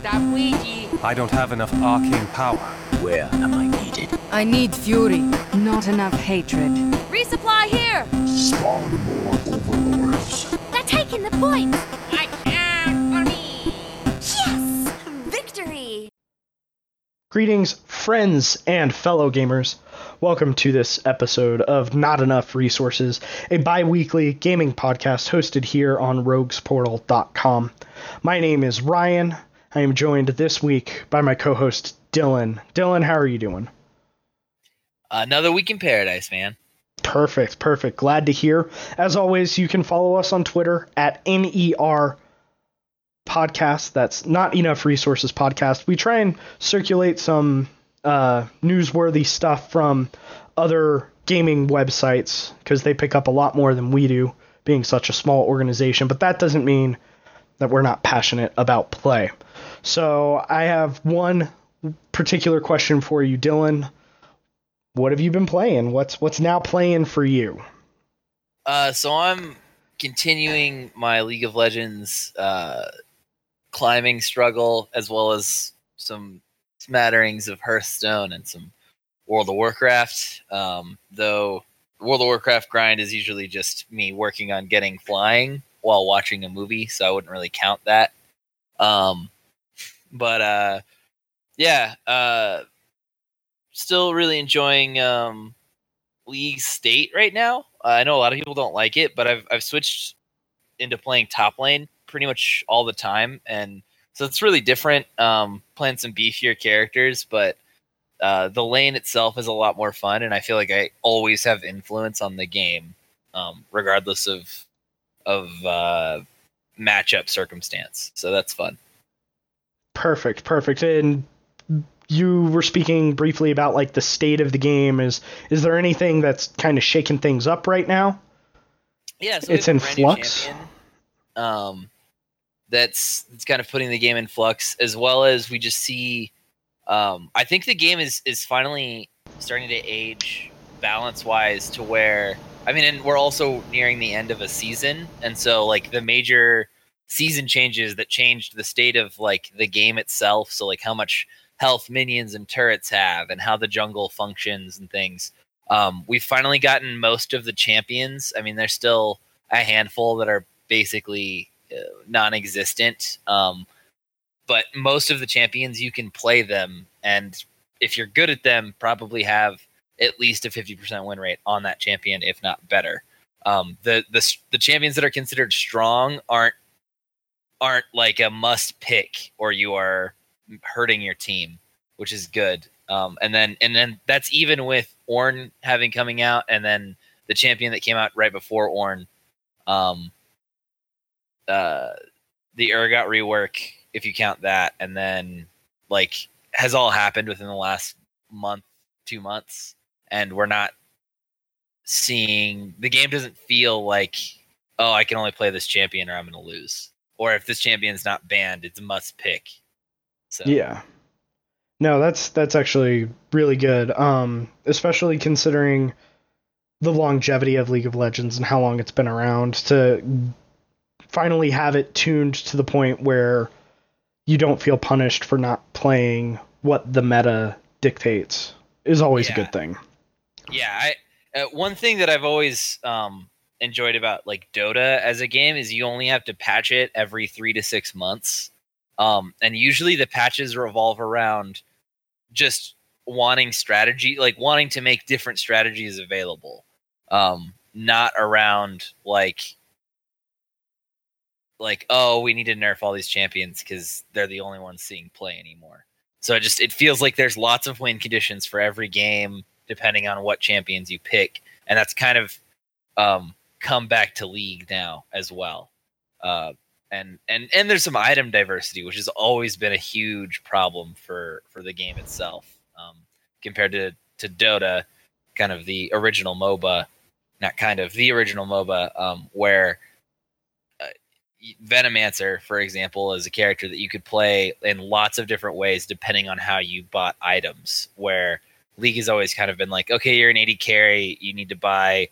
Stop Ouija. I don't have enough arcane power. Where am I needed? I need fury, not enough hatred. Resupply here. Spawn more overlords. They're taking the point. I am for me. Yes! Victory! Greetings, friends and fellow gamers. Welcome to this episode of Not Enough Resources, a bi weekly gaming podcast hosted here on roguesportal.com. My name is Ryan. I am joined this week by my co host, Dylan. Dylan, how are you doing? Another week in paradise, man. Perfect, perfect. Glad to hear. As always, you can follow us on Twitter at NER Podcast. That's Not Enough Resources Podcast. We try and circulate some uh, newsworthy stuff from other gaming websites because they pick up a lot more than we do, being such a small organization. But that doesn't mean that we're not passionate about play. So I have one particular question for you, Dylan. What have you been playing? What's what's now playing for you? Uh, so I'm continuing my League of Legends uh, climbing struggle, as well as some smatterings of Hearthstone and some World of Warcraft. Um, though World of Warcraft grind is usually just me working on getting flying while watching a movie, so I wouldn't really count that. Um, but uh, yeah, uh, still really enjoying um, League State right now. Uh, I know a lot of people don't like it, but I've I've switched into playing top lane pretty much all the time, and so it's really different. Um, playing some beefier characters, but uh, the lane itself is a lot more fun, and I feel like I always have influence on the game, um, regardless of of uh, matchup circumstance. So that's fun. Perfect, perfect. And you were speaking briefly about like the state of the game. Is is there anything that's kind of shaking things up right now? Yeah, so It's in have a brand new flux? champion, Um, that's that's kind of putting the game in flux, as well as we just see. Um, I think the game is is finally starting to age balance wise to where I mean, and we're also nearing the end of a season, and so like the major season changes that changed the state of like the game itself. So like how much health minions and turrets have, and how the jungle functions and things. Um, we've finally gotten most of the champions. I mean, there's still a handful that are basically uh, non-existent. Um, but most of the champions, you can play them, and if you're good at them, probably have at least a 50% win rate on that champion, if not better. Um, the the the champions that are considered strong aren't aren't like a must pick, or you are hurting your team, which is good. Um, and then and then that's even with Ornn having coming out, and then the champion that came out right before Ornn, um, uh, the Urgot rework, if you count that, and then like has all happened within the last month, two months, and we're not seeing the game doesn't feel like oh I can only play this champion or I'm to lose, or if this champion's not banned, it's a must pick. So Yeah. No, that's that's actually really good. Um, especially considering the longevity of League of Legends and how long it's been around to finally have it tuned to the point where you don't feel punished for not playing what the meta dictates is always a good thing. yeah i uh, one thing that i've always um enjoyed about like dota as a game is you only have to patch it every three to six months. Um and usually the patches revolve around just wanting strategy like wanting to make different strategies available. Um not around like like oh we need to nerf all these champions because they're the only ones seeing play anymore. So it just it feels like there's lots of win conditions for every game depending on what champions you pick, and that's kind of um, come back to League now as well. Uh, and and and there's some item diversity, which has always been a huge problem for for the game itself, um, compared to to Dota, kind of the original MOBA, not kind of the original MOBA, um, where uh, Venomancer, for example, is a character that you could play in lots of different ways depending on how you bought items. Where League has always kind of been like, okay, you're an AD carry, you need to buy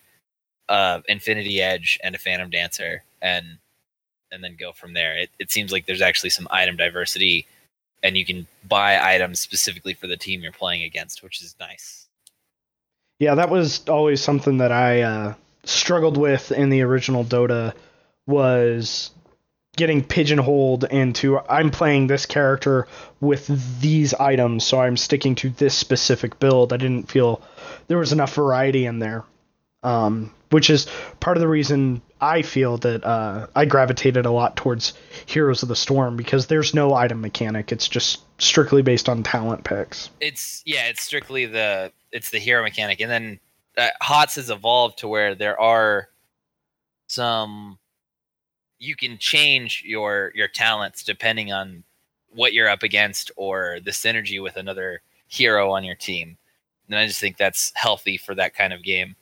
uh, Infinity Edge and a Phantom Dancer, and and then go from there. It, it seems like there's actually some item diversity and you can buy items specifically for the team you're playing against, which is nice. Yeah, that was always something that I uh, struggled with in the original Dota was getting pigeonholed into I'm playing this character with these items, so I'm sticking to this specific build. I didn't feel there was enough variety in there, um, which is part of the reason I feel that uh, I gravitated a lot towards Heroes of the Storm because there's no item mechanic. It's just strictly based on talent picks. It's yeah, it's strictly the it's the hero mechanic, and then uh, HOTS has evolved to where there are some you can change your your talents depending on what you're up against or the synergy with another hero on your team. And I just think that's healthy for that kind of game.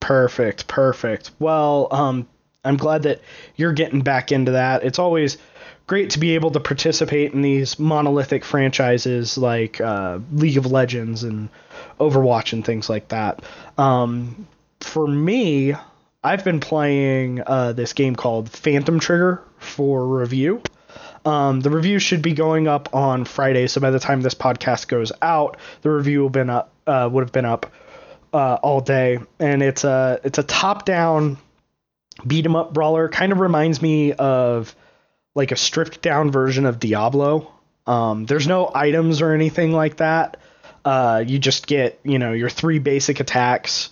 Perfect, perfect. Well, um, I'm glad that you're getting back into that. It's always great to be able to participate in these monolithic franchises like uh, League of Legends and Overwatch and things like that. Um, for me, I've been playing uh, this game called Phantom Trigger for review. Um, the review should be going up on Friday, so by the time this podcast goes out, the review will been up uh, would have been up uh, all day, and it's a it's a top down beat 'em up brawler. Kind of reminds me of like a stripped down version of Diablo. Um, there's no items or anything like that. Uh, you just get you know your three basic attacks.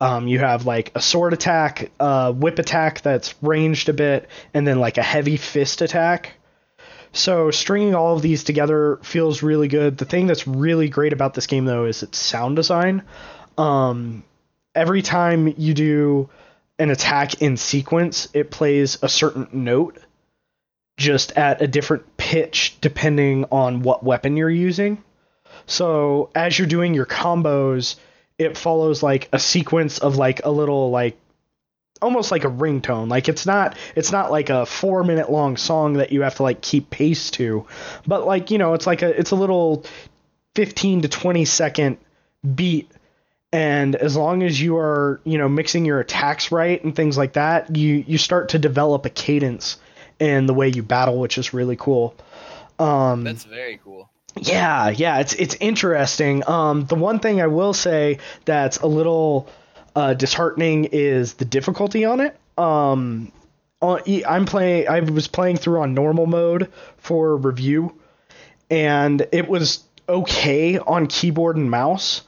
Um, you have like a sword attack, a whip attack that's ranged a bit, and then like a heavy fist attack. So stringing all of these together feels really good. The thing that's really great about this game though is its sound design. Um, every time you do an attack in sequence, it plays a certain note just at a different pitch depending on what weapon you're using. So as you're doing your combos, it follows like a sequence of like a little like almost like a ringtone. Like it's not it's not like a 4 minute long song that you have to like keep pace to, but like, you know, it's like a it's a little 15 to 20 second beat and as long as you are, you know, mixing your attacks right and things like that, you you start to develop a cadence in the way you battle, which is really cool. Um That's very cool. yeah, yeah, it's it's interesting. Um, the one thing I will say that's a little uh, disheartening is the difficulty on it. Um, on, I'm playing. I was playing through on normal mode for review, and it was okay on keyboard and mouse,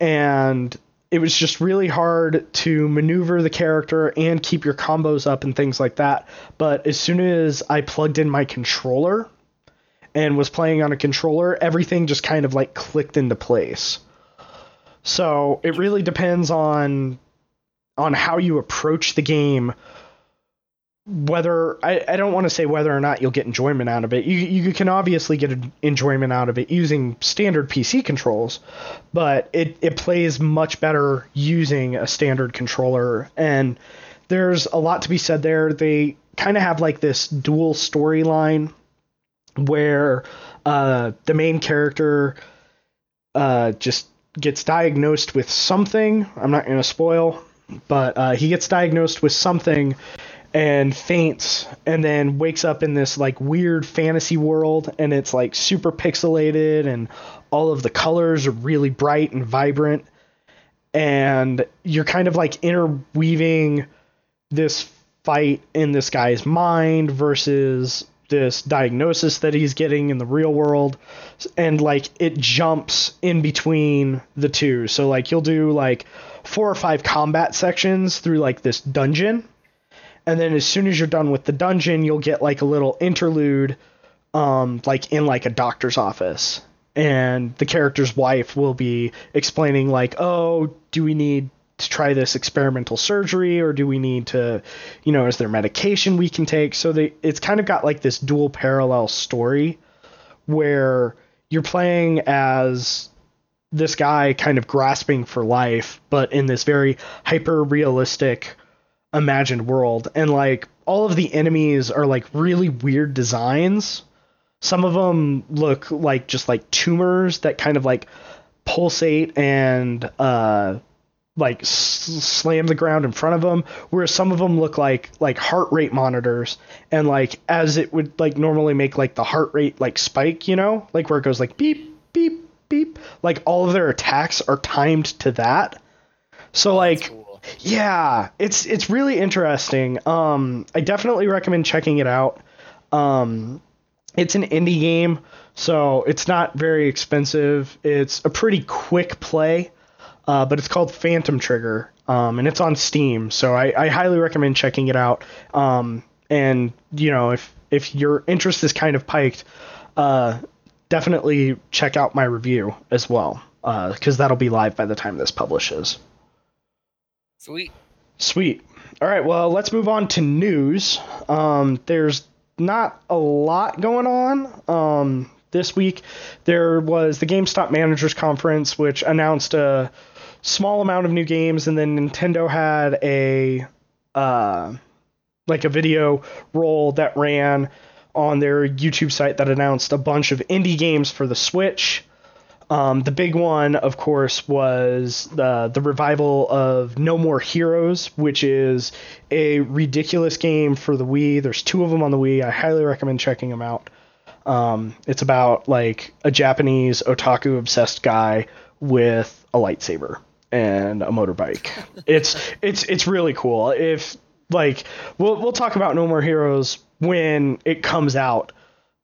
and it was just really hard to maneuver the character and keep your combos up and things like that. But as soon as I plugged in my controller and was playing on a controller, everything just kind of like clicked into place. So it really depends on on how you approach the game. Whether I, I don't want to say whether or not you'll get enjoyment out of it. You you can obviously get enjoyment out of it using standard PC controls, but it, it plays much better using a standard controller. And there's a lot to be said there. They kind of have like this dual storyline where uh, the main character uh, just gets diagnosed with something. I'm not going to spoil, but uh, he gets diagnosed with something and faints and then wakes up in this like weird fantasy world and it's like super pixelated and all of the colors are really bright and vibrant. And you're kind of like interweaving this fight in this guy's mind versus this diagnosis that he's getting in the real world. And like it jumps in between the two. So like you'll do like four or five combat sections through like this dungeon and then as soon as you're done with the dungeon you'll get like a little interlude um like in like a doctor's office. And the character's wife will be explaining like oh do we need to try this experimental surgery or do we need to you know is there medication we can take? So they it's kind of got like this dual parallel story where you're playing as this guy kind of grasping for life but in this very hyper realistic imagined world and like all of the enemies are like really weird designs. Some of them look like just like tumors that kind of like pulsate and uh like slam the ground in front of them whereas some of them look like like heart rate monitors and like as it would like normally make like the heart rate like spike you know? Like where it goes like beep beep beep. Like all of their attacks are timed to that. So like Cool. Yeah it's it's really interesting. Um i definitely recommend checking it out. Um it's an indie game so it's not very expensive. It's a pretty quick play uh, but it's called phantom trigger um, and it's on steam so I, I highly recommend checking it out. Um, and you know if if your interest is kind of piked uh, definitely check out my review as well because that'll be live by the time this publishes Sweet. Sweet. All right, well, let's move on to news. Um, there's not a lot going on um, this week. There was the GameStop Managers Conference, which announced a small amount of new games, and then Nintendo had a uh, like a video roll that ran on their YouTube site that announced a bunch of indie games for the Switch. Um, the big one, of course, was the the revival of No More Heroes, which is a ridiculous game for the Wii. There's two of them on the Wii. I highly recommend checking them out. Um, it's about like a Japanese otaku obsessed guy with a lightsaber and a motorbike. it's it's it's really cool. If like we'll we'll talk about No More Heroes when it comes out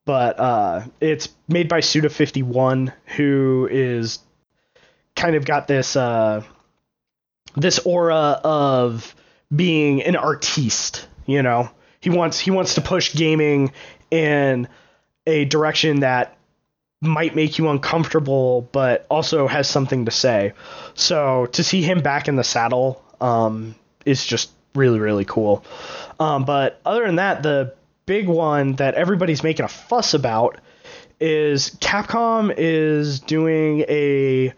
but uh, it's made by Suda51, who is kind of got this uh, this aura of being an artiste. You know, he wants he wants to push gaming in a direction that might make you uncomfortable, but also has something to say. So to see him back in the saddle um, is just really really cool. Um, but other than that, the big one that everybody's making a fuss about is Capcom is doing a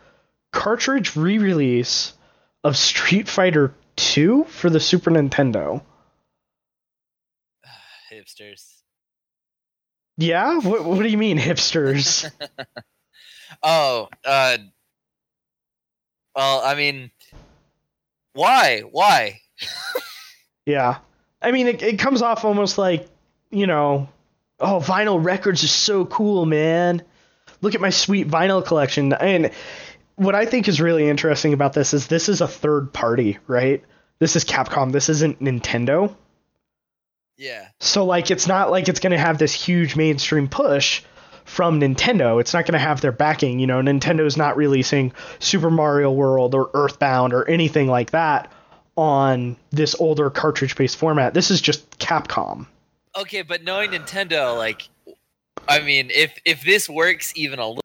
cartridge re-release of Street Fighter 2 for the Super Nintendo. Hipsters. Yeah, what what do you mean hipsters? Oh, uh, well, I mean, why? Why? yeah. I mean it it comes off almost like, you know, oh, vinyl records are so cool, man. Look at my sweet vinyl collection. And what I think is really interesting about this is this is a third party, right? This is Capcom. This isn't Nintendo. Yeah. So like it's not like it's going to have this huge mainstream push from Nintendo. It's not going to have their backing, you know, Nintendo's not releasing Super Mario World or Earthbound or anything like that on this older cartridge-based format. This is just Capcom. Okay, but knowing Nintendo, like, I mean, if if this works even a little,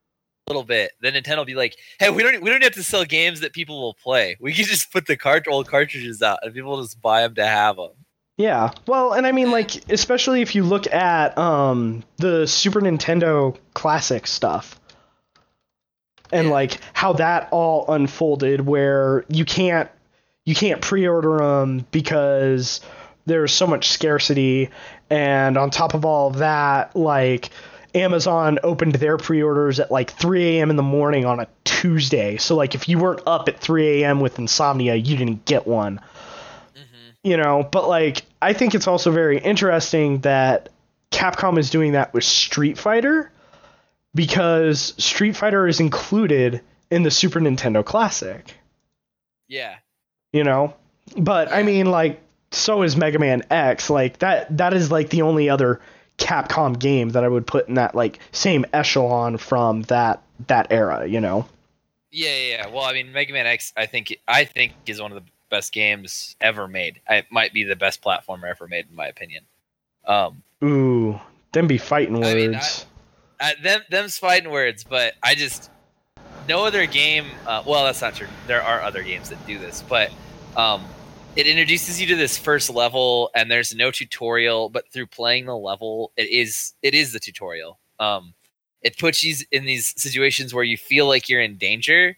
little bit, then Nintendo will be like, "Hey, we don't we don't have to sell games that people will play. We can just put the cart old cartridges out, and people will just buy them to have them." Yeah. Well, and I mean like especially if you look at um the Super Nintendo classic stuff. And Yeah. like how that all unfolded where you can't you can't pre-order them because there's so much scarcity and on top of all of that like Amazon opened their pre-orders at like 3 a.m. in the morning on a Tuesday. So like if you weren't up at 3 a.m. with insomnia, you didn't get one mm-hmm. you know but like i think it's also very interesting that capcom is doing that with street fighter because street fighter is included in the super nintendo classic Yeah. you know but i mean like so is mega man x like that that is like the only other capcom game that i would put in that like same echelon from that that era you know Yeah, yeah, yeah. Well, I mean, Mega Man X, I think, I think is one of the best games ever made. It might be the best platformer ever made, in my opinion. Um, ooh them be fighting words I mean, I- uh, them, them's fighting words, but I just no other game. Uh, well, that's not true. There are other games that do this, but um, it introduces you to this first level, and there's no tutorial. But through playing the level, it is it is the tutorial. Um, it puts you in these situations where you feel like you're in danger,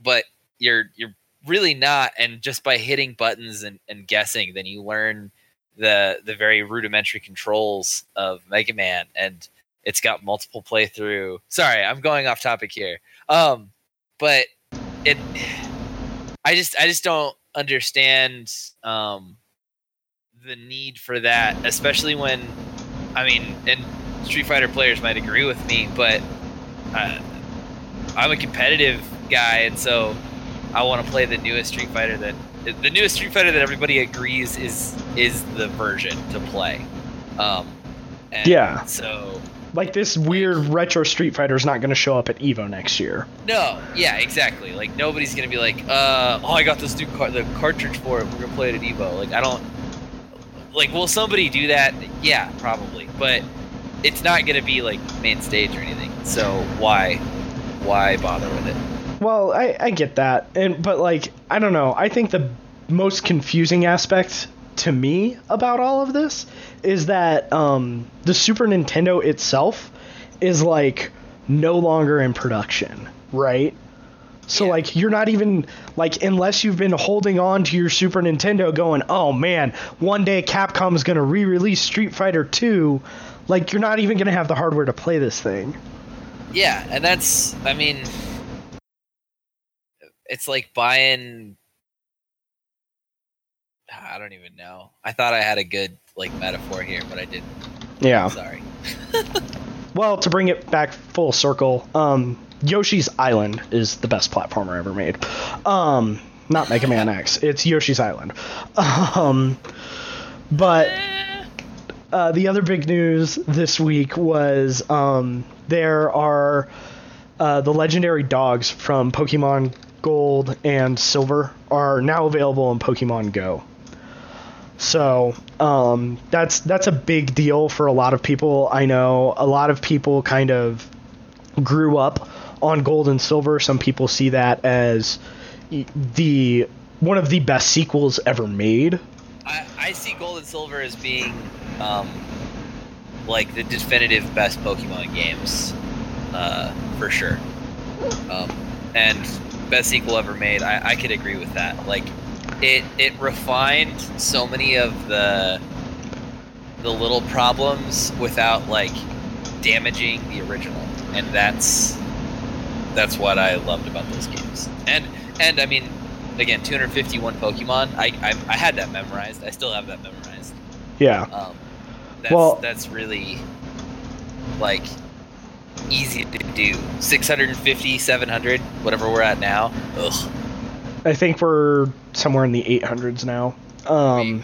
but you're you're really not. And just by hitting buttons and, and guessing, then you learn the the very rudimentary controls of Mega Man, and it's got multiple playthrough. Sorry, I'm going off topic here. Um, but it I just I just don't understand um, the need for that, especially when I mean, and Street Fighter players might agree with me, but uh, I'm a competitive guy, and so I want to play the newest Street Fighter that the newest Street Fighter that everybody agrees is is the version to play. Um, and Yeah. So Like this weird retro Street Fighter is not going to show up at Evo next year. no, yeah, exactly. Like nobody's gonna be like, uh, oh, I got this new car- the cartridge for it. We're gonna play it at Evo. Like I don't. Like, will somebody do that? Yeah, probably, but it's not gonna be like main stage or anything. So why, why bother with it? Well, I, I get that, and but like I don't know. I think the most confusing aspect to me about all of this is that um, the Super Nintendo itself is like no longer in production, right? So Yeah. like you're not even like unless you've been holding on to your Super Nintendo going, "Oh man, one day Capcom's going to re-release Street Fighter 2." Like you're not even going to have the hardware to play this thing. Yeah, and that's, I mean, it's like buying. I don't even know. I thought I had a good like metaphor here, but I didn't. Yeah. Sorry. Well, to bring it back full circle, um, Yoshi's Island is the best platformer ever made. Um, not Mega Man X. It's Yoshi's Island. Um, but uh, the other big news this week was um, there are uh, the legendary dogs from Pokemon Gold and Silver are now available in Pokemon Go. So um, that's that's a big deal for a lot of people. I know a lot of people kind of grew up on Gold and Silver. Some people see that as the one of the best sequels ever made. I, I see Gold and Silver as being um, like the definitive best Pokemon games, uh, for sure. Um, and best sequel ever made. I, I could agree with that. Like it it refined so many of the the little problems without like damaging the original, and that's that's what I loved about those games. And and I mean, again, 251 Pokemon. I I, I had that memorized. I still have that memorized. Yeah. Um, that's, Well- that's really like easy to do. 650, 700, whatever we're at now. Ugh, I think we're somewhere in the 800s now. Um,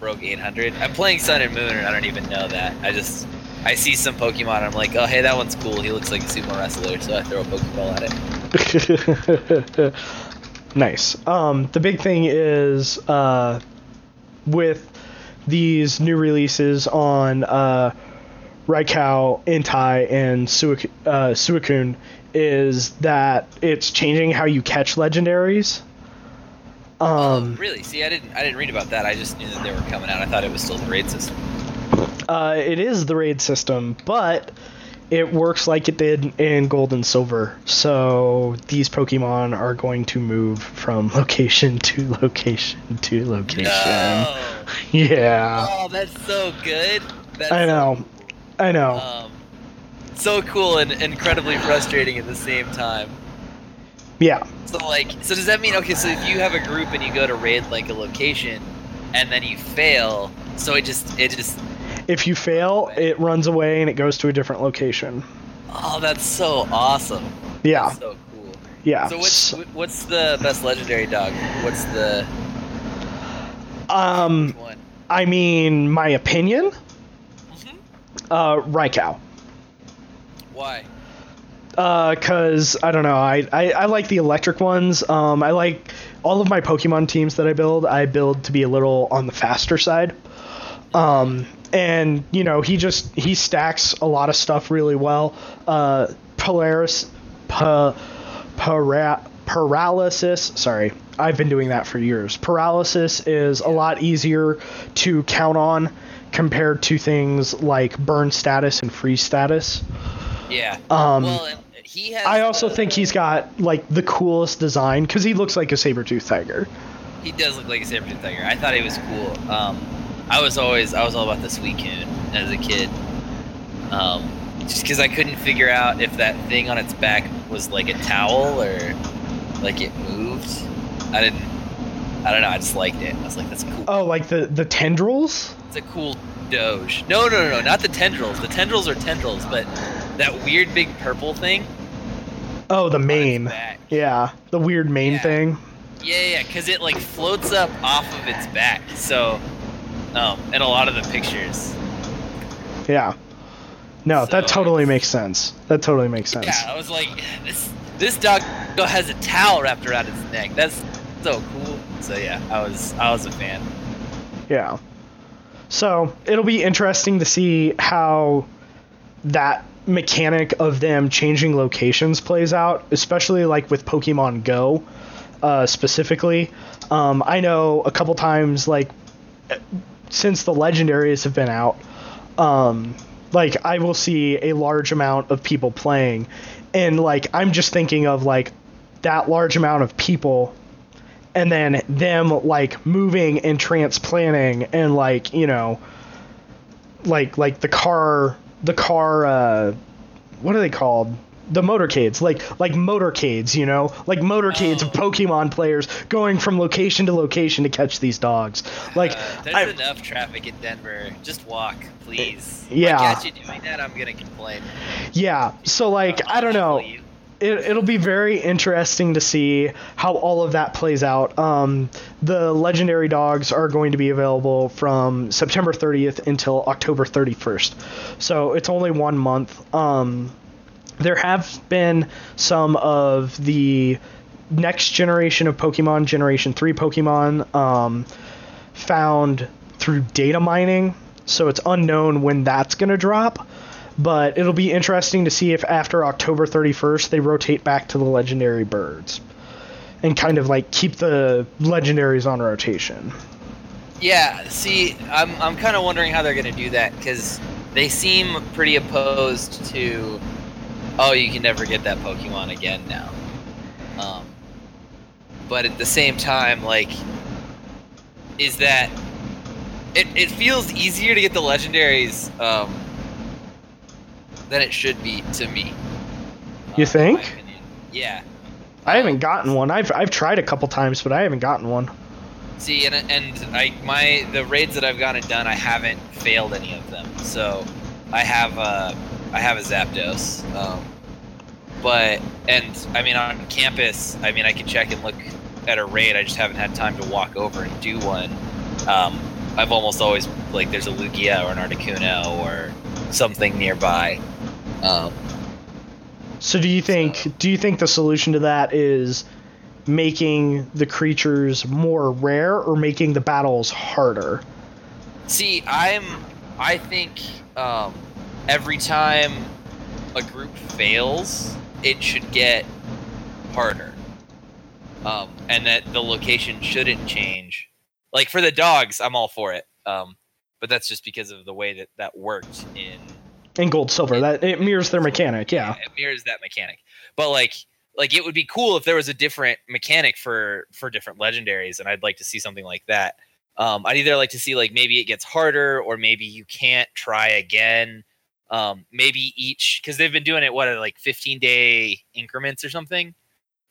broke 800. I'm playing Sun and Moon, and I don't even know that. I just I see some Pokemon, and I'm like, oh hey, that one's cool. He looks like a sumo wrestler, so I throw a Pokeball at it. nice. Um, the big thing is uh, with these new releases on uh, Raikou, Entei, and Suic- uh, Suicune is that it's changing how you catch legendaries. Um, really? See, I didn't I didn't read about that. I just knew that they were coming out. I thought it was still the raid system. Uh, it is the raid system, but it works like it did in Gold and Silver. So these Pokemon are going to move from location to location to location. No. Yeah, Oh, that's so good. That's I so know. I know. Um, so cool and incredibly frustrating at the same time. Yeah. So like, so does that mean okay? So if you have a group and you go to raid like a location, and then you fail, so it just it just If you fail, it runs away and it goes to a different location. oh that's so awesome. Yeah. That's so cool. Yeah. So what's what's the best legendary dog? What's the um, one? I mean, my opinion, Mhm. uh, Raikou. Why? Because I don't know. I, I, I like the electric ones. Um, I like all of my Pokemon teams that I build. I build to be a little on the faster side. Um, and you know he just he stacks a lot of stuff really well. Uh, Polaris, pa, para, paralysis. Sorry, I've been doing that for years. Paralysis is a lot easier to count on compared to things like burn status and freeze status. Yeah. Um, well, he has. I also the- think he's got like the coolest design because he looks like a saber tooth tiger. He does look like a saber tooth tiger. I thought he was cool. Um, I was always I was all about the Suicune as a kid. Um, just because I couldn't figure out if that thing on its back was like a towel or like it moved. I didn't. I don't know. I just liked it. I was like, that's cool. Oh, like the the tendrils? It's a cool Doge. No, no, no, no, not the tendrils. The tendrils are tendrils, but that weird big purple thing. Oh, the mane. Yeah, the weird mane Yeah. thing. Yeah, yeah, because it like floats up off of its back. So, um, in a lot of the pictures. Yeah. No, that totally makes sense. That totally makes sense. Yeah, I was like, this this dog has a towel wrapped around its neck. That's so cool. So yeah, I was I was a fan. Yeah. So it'll be interesting to see how that mechanic of them changing locations plays out, especially like with Pokemon Go, uh, specifically. Um, I know a couple times, like since the legendaries have been out, um, like I will see a large amount of people playing, and like I'm just thinking of like that large amount of people and then them like moving and transplanting and like you know like like the car the car uh what are they called the motorcades like like motorcades you know like motorcades of Oh. pokemon players going from location to location to catch these dogs like Uh, there's I- enough traffic in Denver. Just walk, please. Yeah. If I catch you doing that, I'm gonna complain. yeah so like i don't know. It, it'll be very interesting to see how all of that plays out. Um, the legendary dogs are going to be available from September 30th until October 31st, so it's only one month. Um, there have been some of the next generation of Pokemon, Generation 3 Pokemon, um, found through data mining, so it's unknown when that's going to drop but it'll be interesting to see if after October 31st they rotate back to the legendary birds and kind of like keep the legendaries on rotation. Yeah, see, I'm I'm kind of wondering how they're gonna do that because they seem pretty opposed to. Oh, you can never get that Pokemon again now. Um, but at the same time, like, is that it? It feels easier to get the legendaries um, than it should be to me. You uh, think? Yeah. I haven't gotten one. I've I've tried a couple times, but I haven't gotten one. See, and and I my the raids that I've gotten done, I haven't failed any of them. So I have a I have a Zapdos. Um, but and I mean on campus, I mean I can check and look at a raid. I just haven't had time to walk over and do one. Um, I've almost always like there's a Lugia or an Articuno or something nearby. Um, So do you think do you think the solution to that is making the creatures more rare or making the battles harder? See, I'm. I think um, every time a group fails, it should get harder, um, and that the location shouldn't change. Like for the dogs, I'm all for it, um, but that's just because of the way that that worked in. In gold silver, that it mirrors their mechanic, yeah. it mirrors that mechanic. But like, like it would be cool if there was a different mechanic for for different legendaries, and I'd like to see something like that. Um, I'd either like to see like maybe it gets harder, or maybe you can't try again. Um, maybe each because they've been doing it what at like 15 day increments or something.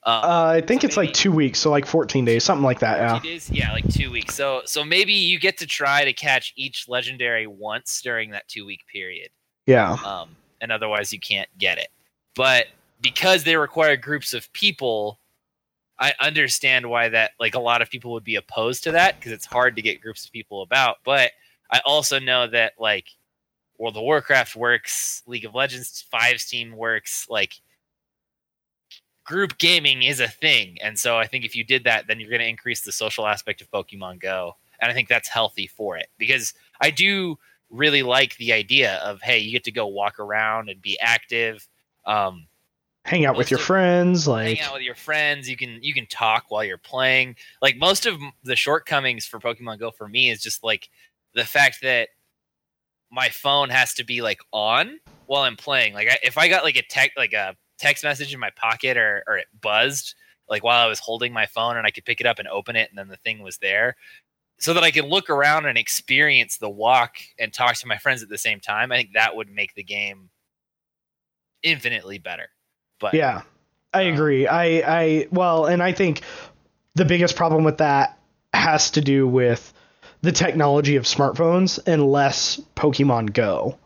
Um, Uh, I think so it's like 2 weeks, so like 14 days, something like that, yeah. days? Yeah, like two weeks. So so maybe you get to try to catch each legendary once during that two week period. Yeah. um, and otherwise you can't get it. But because they require groups of people, I understand why that like a lot of people would be opposed to that because it's hard to get groups of people about. But I also know that like World of Warcraft works, League of Legends five team works, like group gaming is a thing. And so I think if you did that, then you're going to increase the social aspect of Pokemon Go. And I think that's healthy for it because I do really like the idea of hey, you get to go walk around and be active. Um, Hang out with your of- friends, like hang out with your friends. You can you can talk while you're playing. Like most of the shortcomings for Pokemon Go for me is just like the fact that my phone has to be like on while I'm playing. Like I, if I got like a tech like a text message in my pocket or or it buzzed like while I was holding my phone and I could pick it up and open it and then the thing was there. So that I can look around and experience the walk and talk to my friends at the same time. I think that would make the game infinitely better. But Yeah, I Um, agree. I, I, well, and I think the biggest problem with that has to do with the technology of smartphones and less Pokemon Go.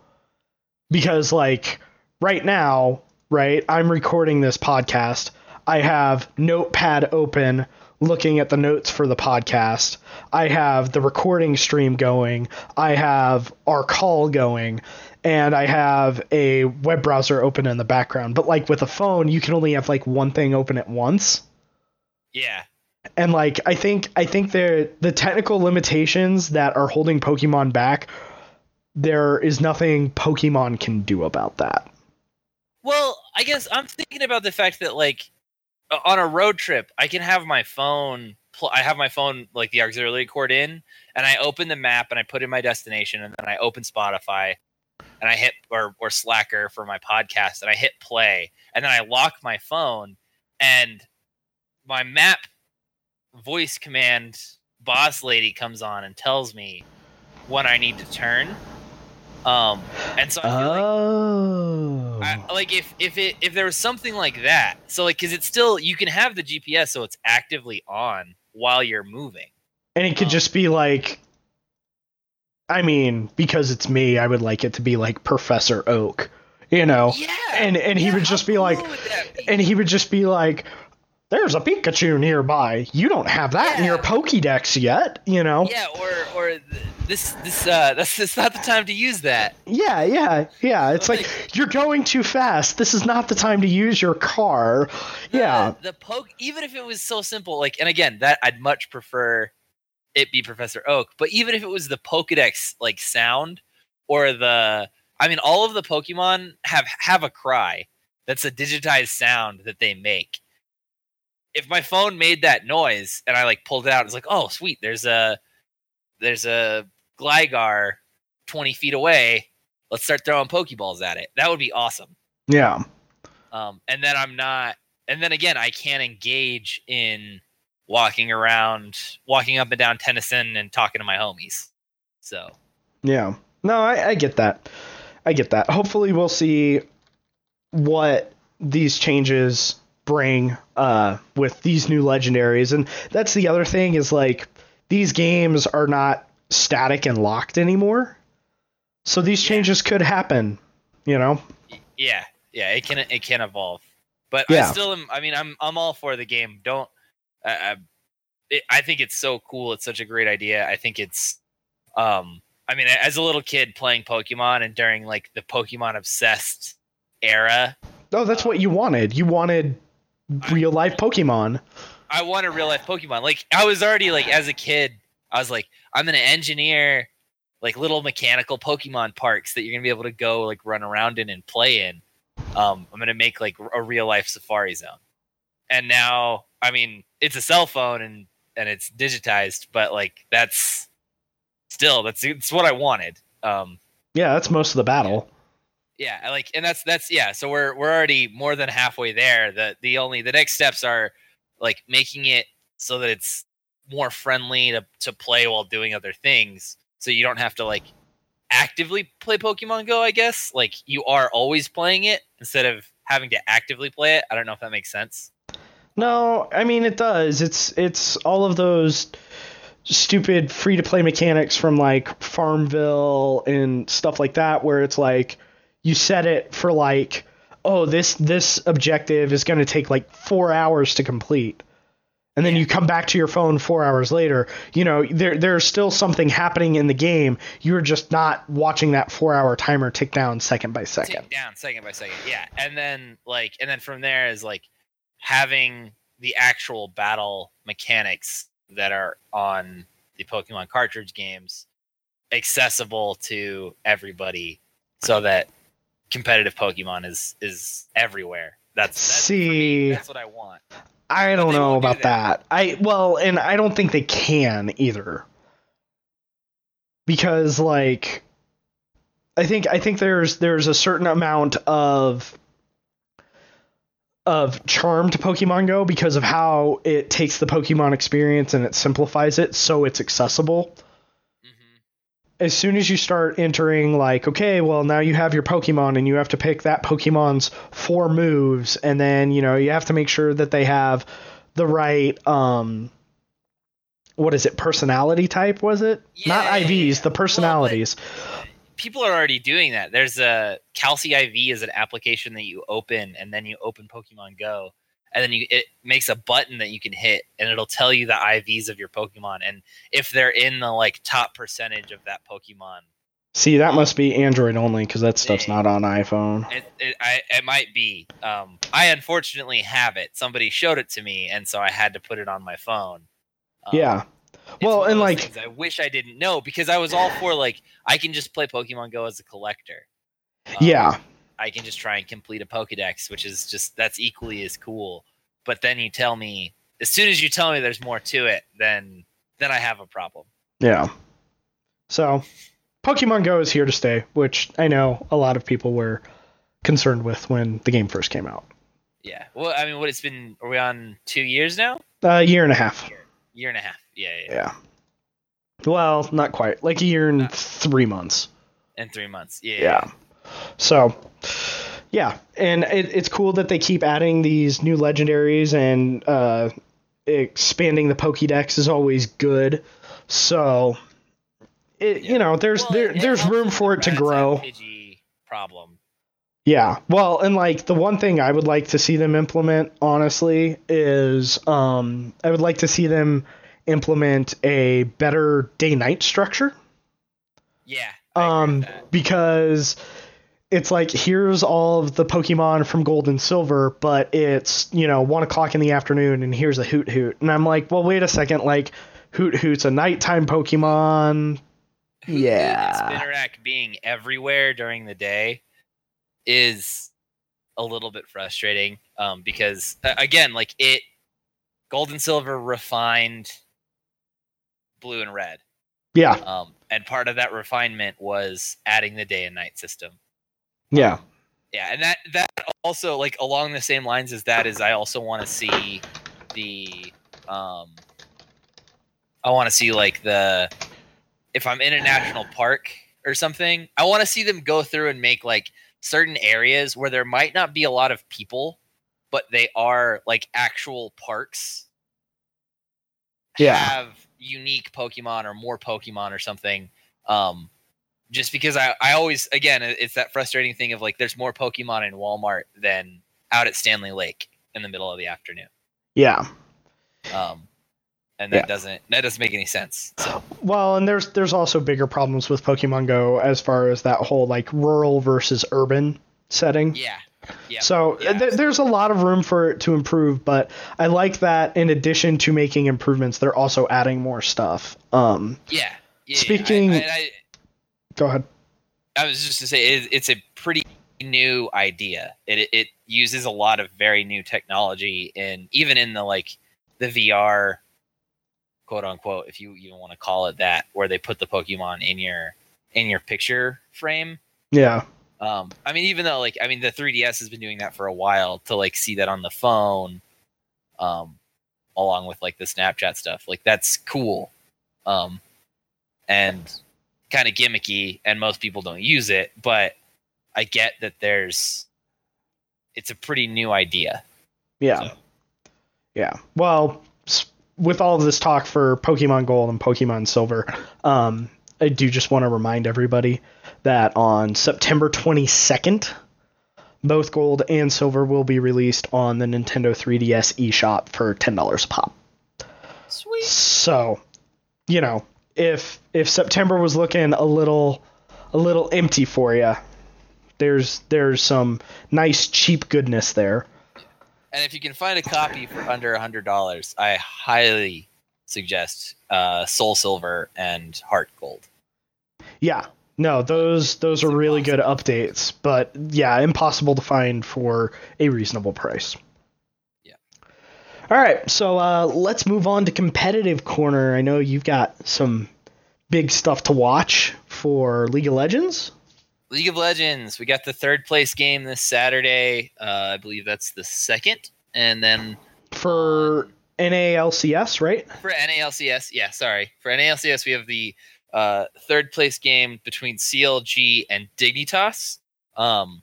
Because like right now, right, I'm recording this podcast. I have Notepad open looking at the notes for the podcast. I have the recording stream going. I have our call going and I have a web browser open in the background. But like with a phone, you can only have like one thing open at once Yeah. and like I think I think there the technical limitations that are holding Pokemon back, there is nothing Pokemon can do about that. Well, I guess I'm thinking about the fact that like Uh, on a road trip, I can have my phone. Pl- I have my phone like the auxiliary cord in, and I open the map and I put in my destination, and then I open Spotify, and I hit or or Slacker for my podcast, and I hit play, and then I lock my phone, and my map voice command boss lady comes on and tells me when I need to turn. Um, and so I feel like Oh. I, like if if it if there was something like that so like because it's still you can have the gps so it's actively on while you're moving and it could um, just be like I mean, because it's me, I would like it to be like Professor Oak, you know. yeah And and he yeah, would how just be like cool would be? and he would just be like there's a Pikachu nearby. You don't have that in your Pokédex yet, you know. yeah or or this this uh that's it's not the time to use that Yeah, yeah, yeah. It's like you're going too fast. This is not the time to use your car. The- Yeah. the poke even if it was so simple like and again that i'd much prefer it be professor oak but even if it was the pokedex like sound or the i mean all of the pokemon have have a cry that's a digitized sound that they make if my phone made that noise and i like pulled it out it's like oh sweet there's a there's a gligar 20 feet away let's start throwing pokeballs at it that would be awesome Yeah. um, and then I'm not, and then again, I can't engage in walking around, walking up and down Tennyson and talking to my homies. So Yeah. No, I, I get that. I get that. Hopefully we'll see what these changes bring uh with these new legendaries. And that's the other thing is like these games are not static and locked anymore. So these changes could happen, you know? yeah, yeah, it can it can evolve, but I still am. I mean, I'm I'm all for the game. Don't. I, I, it, I think it's so cool. It's such a great idea. I think it's. Um, I mean, as a little kid playing Pokemon and during like the Pokemon obsessed era, Oh, that's what you wanted. You wanted real life Pokemon. I want a real life Pokemon. Like I was already like as a kid, I was like, I'm gonna engineer like little mechanical Pokemon parks that you're gonna be able to go like run around in and play in. Um, I'm gonna make like a real life Safari Zone. And now, I mean, it's a cell phone and and it's digitized, but like that's still that's it's what I wanted. Um, Yeah, that's most of the battle. Yeah like and that's that's yeah so we're we're already more than halfway there. The the only the next steps are like making it so that it's more friendly to to play while doing other things. So you don't have to like actively play pokemon go i guess. Like you are always playing it instead of having to actively play it. I don't know if that makes sense. No, I mean it does. It's it's all of those stupid free to play mechanics from like Farmville and stuff like that where it's like you set it for like oh this this objective is going to take like 4 hours to complete. And then you come back to your phone 4 hours later. You know, there there's still something happening in the game. You're just not watching that 4-hour timer tick down second by second. Tick down second by second yeah and then like and then from there is like having the actual battle mechanics that are on the pokemon cartridge games accessible to everybody so that competitive pokemon is is everywhere that's, that's See. that's what i want I don't know do about that. I well, and I don't think they can either. Because like I think I think there's there's a certain amount of of charm to Pokemon Go because of how it takes the Pokemon experience and it simplifies it so it's accessible. As soon as you start entering like okay, well now you have your Pokemon and you have to pick that Pokemon's four moves and then, you know, you have to make sure that they have the right um what is it personality type was it? Not Yeah, yeah, ivs the Well, personalities. people are already doing that. There's a Calcy IV is an application that you open and then you open Pokemon Go and then you it makes a button that you can hit and it'll tell you the IVs of your Pokemon and if they're in the like top percentage of that Pokemon. see that must be android only because that stuff's not on iphone It it, I, it might be. Um, I unfortunately have it. Somebody showed it to me and so I had to put it on my phone. Um, yeah well, and, like- I wish I didn't know because I was all for like I can just play Pokemon Go as a collector. Um, yeah I can just try and complete a Pokedex, which is just that's equally as cool. But then you tell me as soon as you tell me there's more to it, then then I have a problem. yeah so pokemon go is here to stay which i know a lot of people were concerned with when the game first came out Yeah. Well, I mean, what it's been? Are we on two years now? a year and a half Year and a half. Yeah, yeah. yeah well not quite like a year and three months In three months. Yeah. yeah so yeah. And it, it's cool that they keep adding these new legendaries and uh expanding the pokédex is always good. So it you know there's Well, there, it there's room for it to grow. Problem. yeah. Well and like the one thing i would like to see them implement honestly is um i would like to see them implement a better day night structure. Yeah. I um because it's like here's all of the pokemon from gold and silver but it's you know one o'clock in the afternoon and here's a Hoothoot and i'm like well wait a second like Hoothoot's a nighttime pokemon Hoothoot yeah. and Spinarak being everywhere during the day is a little bit frustrating um, because uh, again, like it, gold and silver refined blue and red, yeah um, and part of that refinement was adding the day and night system. Yeah Yeah, and that that also like along the same lines as that is I also want to see the um I want to see like the if I'm in a national park or something, I want to see them go through and make like certain areas where there might not be a lot of people, but they are like actual parks. Yeah. Have unique Pokemon or more Pokemon or something. Um just because I, I always again it's that frustrating thing of like there's more Pokemon in Walmart than out at Stanley Lake in the middle of the afternoon. yeah Um, and that Yeah. doesn't that doesn't make any sense. So well and there's there's also bigger problems with pokemon go as far as that whole like rural versus urban setting yeah, yeah. So yeah, th- there's a lot of room for it to improve, but I like that in addition to making improvements, they're also adding more stuff. Um, yeah. yeah speaking- I, I, I, go ahead. I was just to say it, it's a pretty new idea. It, it it uses a lot of very new technology, and even in the like the VR, quote unquote, if you even want to call it that, where they put the Pokemon in your in your picture frame. Yeah, Um, I mean, even though like I mean the 3DS has been doing that for a while to like see that on the phone, um, along with like the Snapchat stuff, like that's cool, um, and kind of gimmicky, and most people don't use it, but I get that there's, it's a pretty new idea. yeah, So- yeah. Well, with all of this talk for Pokemon Gold and Pokemon Silver, um, I do just want to remind everybody that on September 22nd, both Gold and Silver will be released on the Nintendo 3DS eShop for ten dollars a pop. Sweet. So, you know, if if September was looking a little a little empty for you, there's there's some nice cheap goodness there. And if you can find a copy for under a hundred dollars, I highly suggest uh, Soul Silver and Heart Gold. Yeah. No, those those It's are really good updates, but yeah, impossible to find for a reasonable price. Yeah. All right, so uh, let's move on to competitive corner. I know you've got some big stuff to watch for League of Legends. League of Legends. We got the third place game this Saturday. Uh, I believe that's the second, and then For NALCS, right? for NALCS, yeah, sorry, for NALCS we have the uh, third place game between CLG and Dignitas. Um,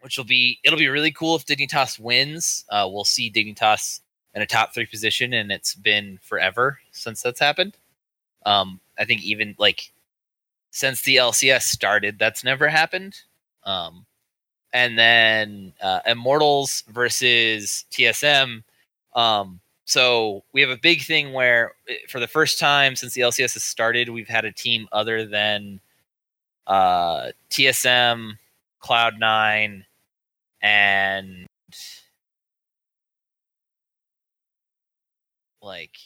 which will be it'll be really cool if Dignitas wins. Uh, we'll see Dignitas in a top three position, and it's been forever since that's happened. Um, I think even like since the LCS started, that's never happened. Um, and then uh, Immortals versus TSM. Um, so we have a big thing where, eh, for the first time since the LCS has started, we've had a team other than uh, TSM, Cloud9, and like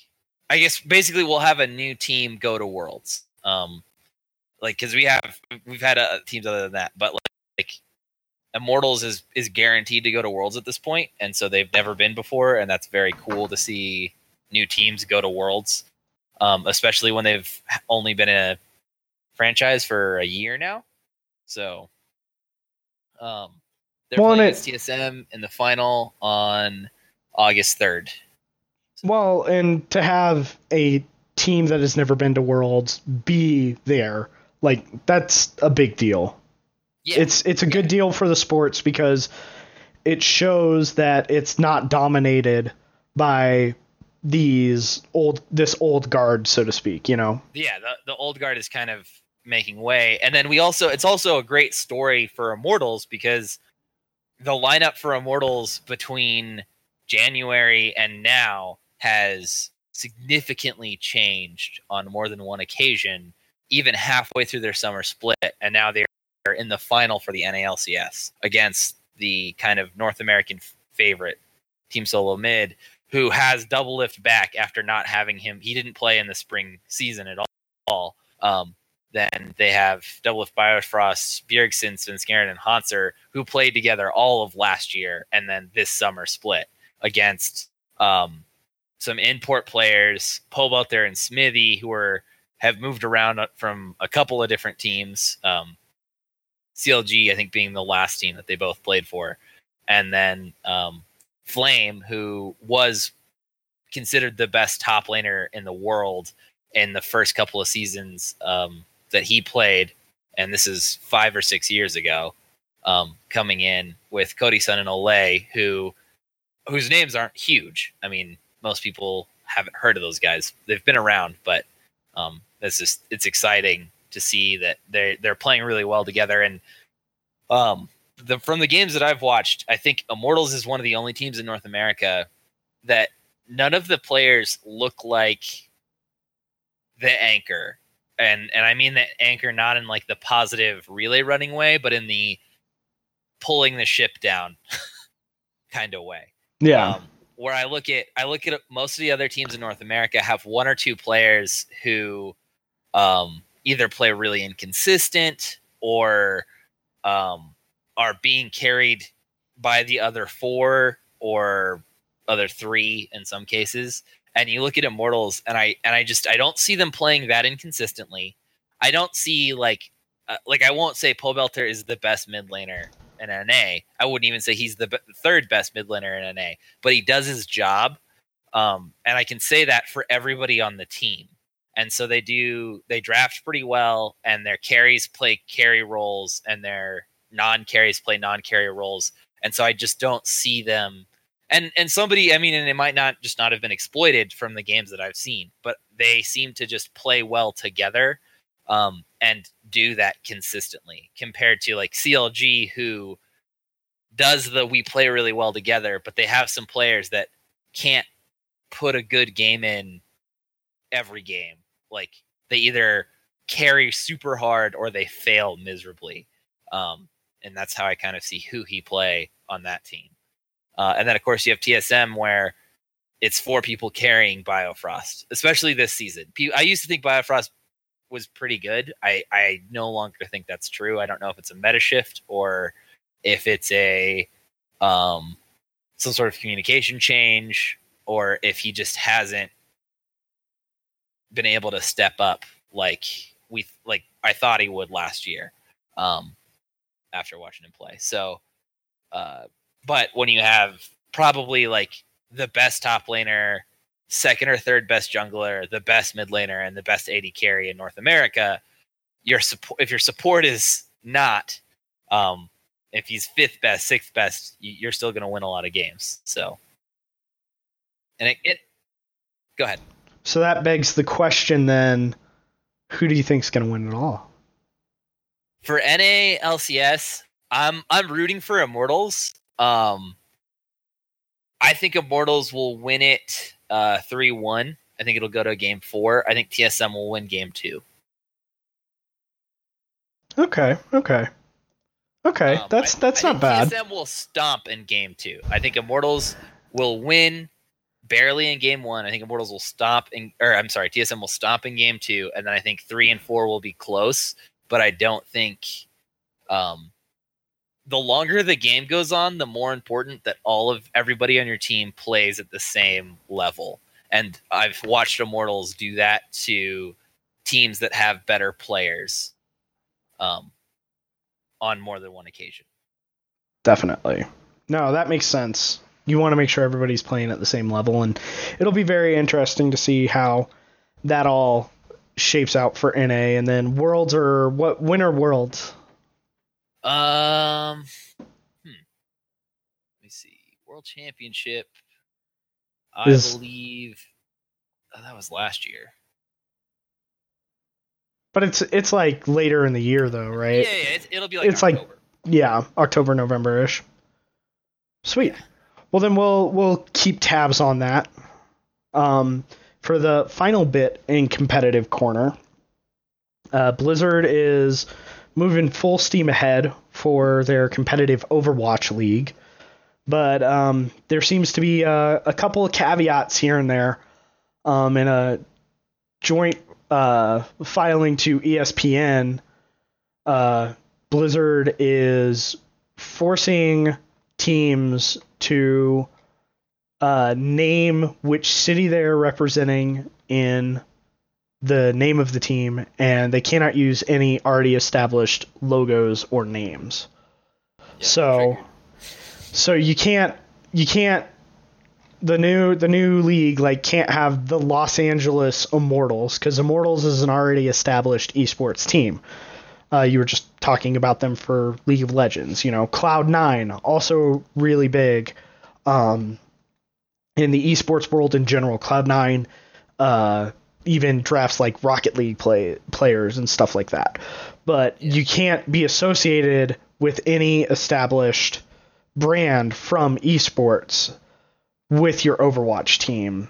I guess basically we'll have a new team go to Worlds. Um, like because we have we've had uh, teams other than that, but like, like Immortals is is guaranteed to go to Worlds at this point, and so they've never been before, and that's very cool to see new teams go to Worlds, um, especially when they've only been a franchise for a year now. So, um, they're and playing it- TSM in the final on August third. Well, and to have a team that has never been to Worlds be there, like that's a big deal. Yeah, It's it's a good deal for the sports because it shows that it's not dominated by these old this old guard, so to speak. You know. yeah, the, the old guard is kind of making way. And then we also it's also a great story for Immortals because the lineup for Immortals between January and now has significantly changed on more than one occasion, even halfway through their summer split, and now they're in the final for the NALCS against the kind of North American favorite Team Solo Mid, who has Doublelift back after not having him. He didn't play in the spring season at all. Um, then they have Doublelift Biofrost, Bjergsen, Svenskeren, and Hauntzer, who played together all of last year and then this summer split against um, some import players, Pobelter and Xmithie, who are have moved around from a couple of different teams. Um, CLG, I think, being the last team that they both played for, and then um, Flame, who was considered the best top laner in the world in the first couple of seasons um, that he played, and this is five or six years ago, um, coming in with Cody Sun and Olleh, who whose names aren't huge. I mean, most people haven't heard of those guys. They've been around, but um, it's just it's exciting to see that they're they're playing really well together. And um, the from the games that I've watched, I think Immortals is one of the only teams in North America that none of the players look like the anchor and and i mean that anchor not in like the positive relay running way but in the pulling the ship down kind of way Yeah. um, where i look at i look at most of the other teams in north america have one or two players who um, either play really inconsistent or um, are being carried by the other four or other three in some cases. And you look at immortals and i and i just i don't see them playing that inconsistently. I don't see like uh, like i won't say pobelter is the best mid laner in na i wouldn't even say he's the be- third best mid laner in na but he does his job. Um and i can say that for everybody on the team. And so they do they draft pretty well and their carries play carry roles and their non carries play non carry roles. And so i just don't see them. And and somebody i mean and it might not just not have been exploited from the games that i've seen but they seem to just play well together. Um, and do that consistently compared to like clg who does the we play really well together but they have some players that can't put a good game in every game. Like they either carry super hard or they fail miserably. Um, and that's how i kind of see Huhi play on that team. Uh, and then, of course, you have TSM where it's four people carrying Biofrost, especially this season. I used to think Biofrost was pretty good. I, I no longer think that's true. I don't know if it's a meta shift or if it's a um, some sort of communication change or if he just hasn't been able to step up like we like I thought he would last year um, after watching him play. So uh, but when you have probably like the best top laner, second or third best jungler, the best mid laner, and the best AD carry in North America, your support if your support is not, um, if he's fifth best, sixth best, you're still going to win a lot of games. So And it, it go ahead. So that begs the question then who do you think's going to win it all? For NA LCS, I'm I'm rooting for Immortals. Um I think Immortals will win it uh 3-1. I think it'll go to game 4. I think TSM will win game 2. Okay, okay. Okay, Um, that's that's I not bad. TSM will stomp in game 2. I think Immortals will win barely in game 1. I think Immortals will stomp in or I'm sorry, TSM will stomp in game 2 and then I think 3 and 4 will be close, but I don't think um the longer the game goes on, the more important that all of everybody on your team plays at the same level. And I've watched Immortals do that to teams that have better players um, on more than one occasion. Definitely. No, that makes sense. You want to make sure everybody's playing at the same level, and it'll be very interesting to see how that all shapes out for NA. And then Worlds or what? Winter Worlds. Um, hmm. Let me see. World Championship. I Is- believe oh, that was last year. But it's it's like later in the year though, right? Yeah, yeah, it's, it'll be like It's like- October. Yeah, October, November ish. Sweet. Well, then we'll we'll keep tabs on that. Um, for the final bit in competitive corner, uh, Blizzard is moving full steam ahead for their competitive Overwatch league, but um, there seems to be a, a couple of caveats here and there. Um, in a joint uh, filing to ESPN, uh, Blizzard is forcing teams to uh, name which city they're representing in the name of the team, and they cannot use any already established logos or names. Yeah, so, so you can't you can't the new the new league like can't have the Los Angeles Immortals because Immortals is an already established esports team. Uh, you were just talking about them for League of Legends. You know, Cloud Nine also really big um, in the esports world in general. Cloud Nine uh, even drafts like Rocket League play players and stuff like that. But you can't be associated with any established brand from esports with your Overwatch team.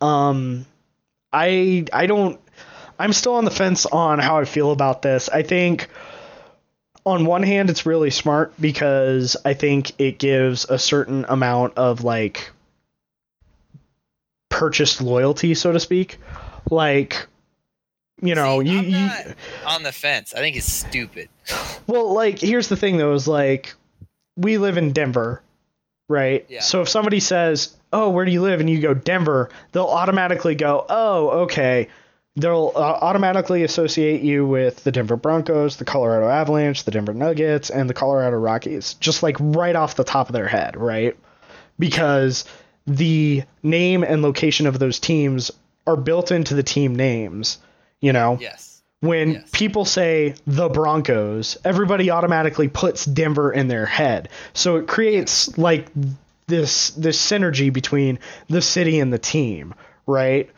Um, I I don't. I'm still on the fence on how I feel about this. I think on one hand it's really smart because I think it gives a certain amount of like purchased loyalty, so to speak. Like you know, See, you, I'm you on the fence. I think it's stupid. well, like here's the thing though, is like we live in Denver, right? Yeah. So if somebody says, "Oh, where do you live?" and you go Denver, they'll automatically go, "Oh, okay." They'll uh, automatically associate you with the Denver Broncos, the Colorado Avalanche, the Denver Nuggets, and the Colorado Rockies, just like right off the top of their head, right? Because the name and location of those teams are built into the team names, you know? Yes. when Yes. people say the Broncos, everybody automatically puts Denver in their head. So it creates like this this synergy between the city and the team, right?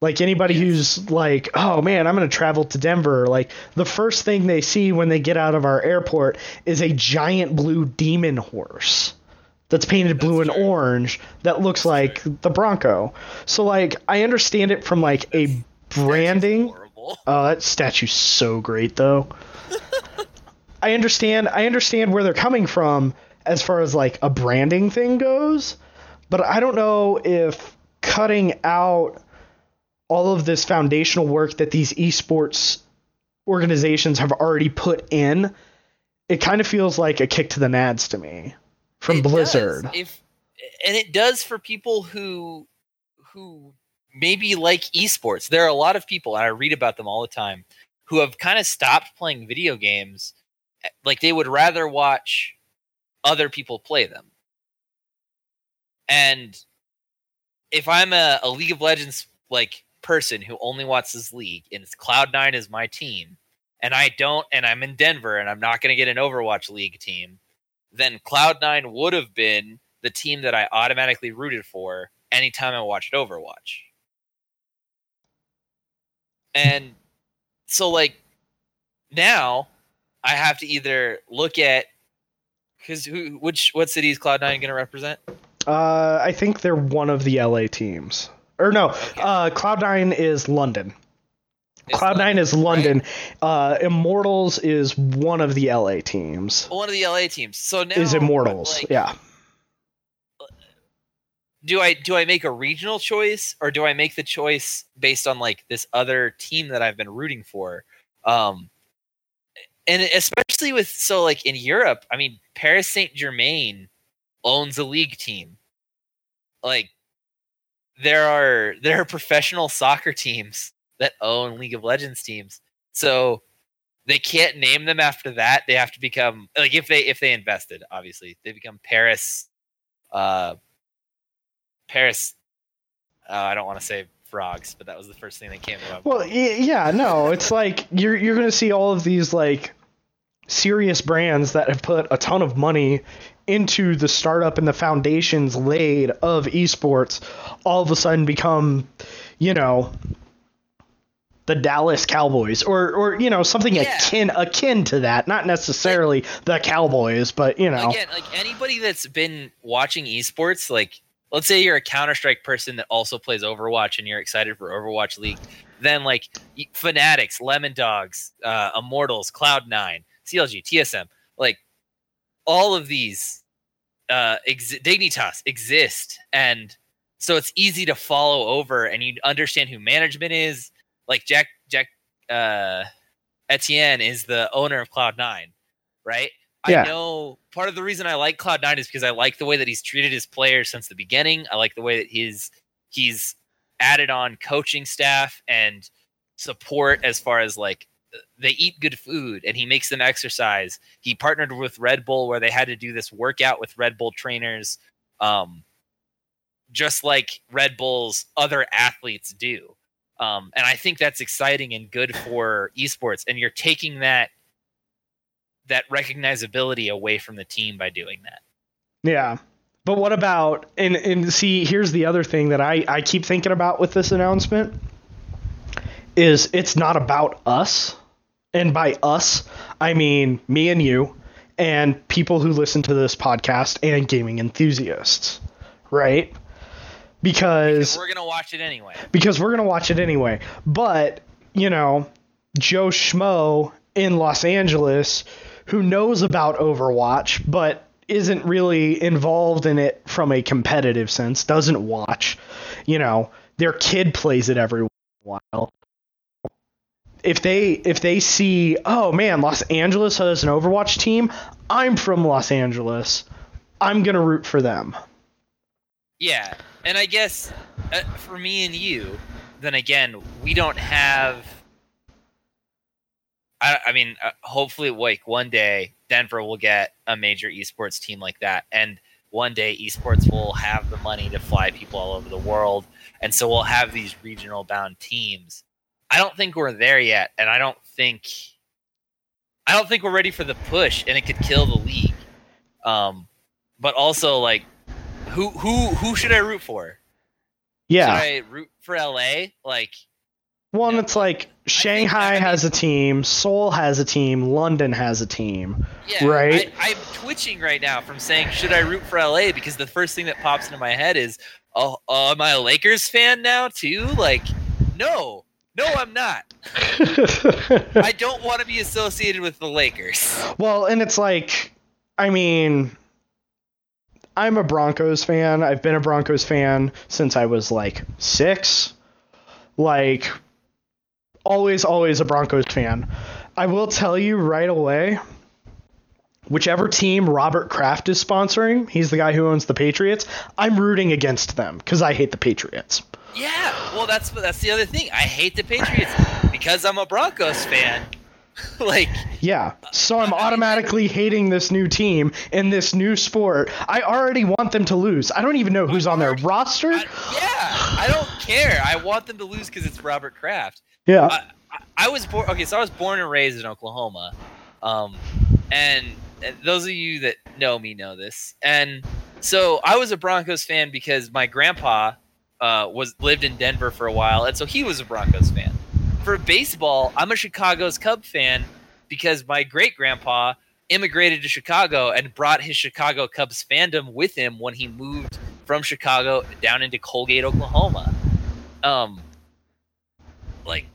Like anybody who's like, "Oh man, I'm going to travel to Denver." Like the first thing they see when they get out of our airport is a giant blue demon horse that's painted blue and true. orange that looks like the Bronco. So like I understand it from like a branding. Oh, that statue's so great though. I understand I understand where they're coming from as far as like a branding thing goes, but I don't know if cutting out all of this foundational work that these esports organizations have already put in, it kind of feels like a kick to the nads to me from It does. Blizzard. If and it does for people who who maybe like esports. There are a lot of people, and I read about them all the time, who have kind of stopped playing video games. eh, Like they would rather watch other people play them. And if I'm a, a League of Legends like person who only watches League and it's Cloud Nine is my team, and I don't, and I'm in Denver and I'm not going to get an Overwatch League team, then Cloud9 would have been the team that I automatically rooted for anytime I watched Overwatch. And so like now I have to either look at because who which what city is Cloud Nine going to represent? Uh, I think they're one of the LA teams. Or no, uh, Cloud9 is London. It's Cloud9 London, is right? London. Uh, Immortals is one of the LA teams. One of the LA teams. So now is Immortals. like, yeah. do I do I make a regional choice or do I make the choice based on like this other team that I've been rooting for? Um and especially with so like in Europe, I mean Paris Saint Germain owns a league team. Like there are there are professional soccer teams that own League of Legends teams. So they can't name them after that. They have to become like if they if they invested, obviously, they become Paris uh Paris. Uh, I don't want to say frogs, but that was the first thing that came up. Well, yeah, no, it's like you're you're gonna see all of these like serious brands that have put a ton of money into the startup and the foundations laid of esports, all of a sudden become, you know, the Dallas Cowboys or or you know something Yeah. akin akin to that, not necessarily the Cowboys, but you know, Again, like anybody that's been watching esports, like let's say you're a Counter Strike person that also plays Overwatch and you're excited for Overwatch League, then like Fanatics, Lemon Dogs, uh, Immortals, Cloud Nine, CLG, TSM, like all of these uh, ex- Dignitas exist, and so it's easy to follow over and you understand who management is. Like Jack Jack uh, Etienne is the owner of Cloud Nine, right? Yeah. I know part of the reason I like Cloud Nine is because I like the way that he's treated his players since the beginning. I like the way that he's he's added on coaching staff and support as far as like they eat good food and he makes them exercise. He partnered with Red Bull where they had to do this workout with Red Bull trainers, um, just like Red Bull's other athletes do. Um, and I think that's exciting and good for esports. And you're taking that that recognizability away from the team by doing that. Yeah. But what about and and see here's the other thing that I I keep thinking about with this announcement is it's not about us. And by us, I mean me and you and people who listen to this podcast and gaming enthusiasts, right? Because We're gonna watch it anyway. because we're gonna watch it anyway. But you know, Joe Schmo in Los Angeles who knows about Overwatch but isn't really involved in it from a competitive sense, doesn't watch. You know, their kid plays it every while. If they if they see, oh man, Los Angeles has an Overwatch team, I'm from Los Angeles. I'm gonna root for them. Yeah, and I guess uh, for me and you, then again, we don't have. I, I mean, uh, hopefully, like one day, Denver will get a major esports team like that, and one day, esports will have the money to fly people all over the world, and so we'll have these regional bound teams. I don't think we're there yet, and I don't think, I don't think we're ready for the push, and it could kill the league. Um, but also like who who who should I root for? Yeah. Should I root for LA? Like Well, and Yeah. it's like Shanghai I has a team, Seoul has a team, London has a team. yeah, Right. I, I'm twitching right now from saying should I root for LA because the first thing that pops into my head is oh, oh am I a Lakers fan now too? Like no. No, I'm not. I don't want to be associated with the Lakers. well, and it's like, I mean, I'm a Broncos fan. I've been a Broncos fan since I was like six. Like, always, always a Broncos fan. I will tell you right away whichever team Robert Kraft is sponsoring, he's the guy who owns the Patriots, I'm rooting against them because I hate the Patriots. Yeah, well that's that's the other thing. I hate the Patriots because I'm a Broncos fan. like Yeah. So I'm automatically hating this new team in this new sport. I already want them to lose. I don't even know who's on their roster. I, yeah, I don't care. I want them to lose because it's Robert Kraft. Yeah. I, I, was born. Okay, so I was born and raised in Oklahoma, um, and, and those of you that know me know this. And So I was a Broncos fan because my grandpa uh, was lived in Denver for a while, and so he was a Broncos fan. For baseball, I'm a Chicago's Cub fan because my great grandpa immigrated to Chicago and brought his Chicago Cubs fandom with him when he moved from Chicago down into Colgate, Oklahoma. Um, like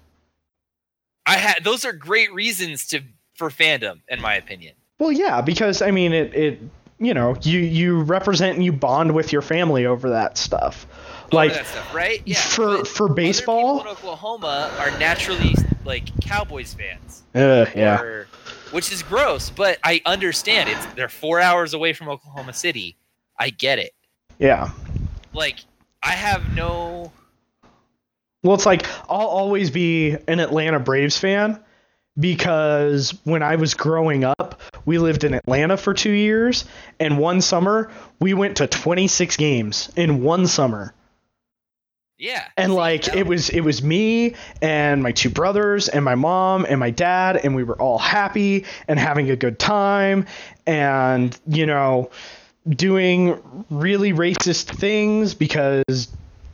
I had those are great reasons to for fandom, in my opinion. Well, yeah, because I mean, it, it, you know, you you represent and you bond with your family over that stuff. Like that stuff, right? Yeah. for for baseball, in Oklahoma are naturally like Cowboys fans. uh, yeah, or- which is gross, but I understand. It's they're four hours away from Oklahoma City. I get it. yeah. Like I have no. Well, it's like I'll always be an Atlanta Braves fan because when I was growing up, we lived in Atlanta for two years, and one summer we went to 26 games in one summer. Yeah. And like it was it was me and my two brothers and my mom and my dad and we were all happy and having a good time and you know doing really racist things because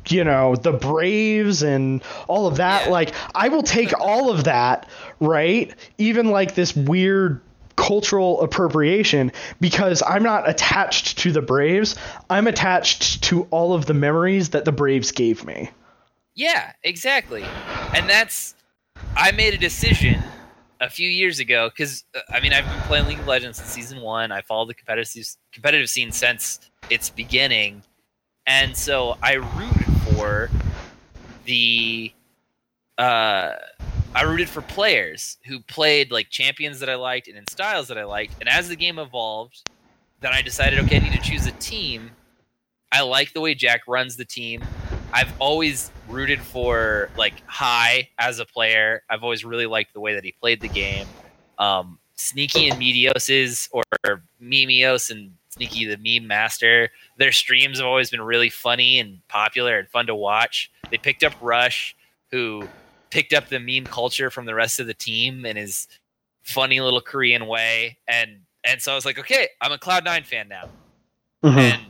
you know the braves and all of that Yeah. like i will take all of that right even like this weird cultural appropriation because i'm not attached to the braves i'm attached to all of the memories that the braves gave me Yeah, exactly. And that's I made a decision a few years ago because I mean I've been playing League of Legends since season one. I followed the competitive competitive scene since its beginning, and so I rooted for the uh I rooted for players who played like champions that I liked and in styles that I liked. And as the game evolved, then I decided, okay, I need to choose a team. I like the way Jack runs the team. I've always rooted for like Hai as a player. I've always really liked the way that he played the game. Um, Sneaky and Meteos is, or Memios and Sneaky the meme master. Their streams have always been really funny and popular and fun to watch. They picked up Rush, who picked up the meme culture from the rest of the team in his funny little Korean way. And and so I was like, okay, I'm a Cloud9 fan now and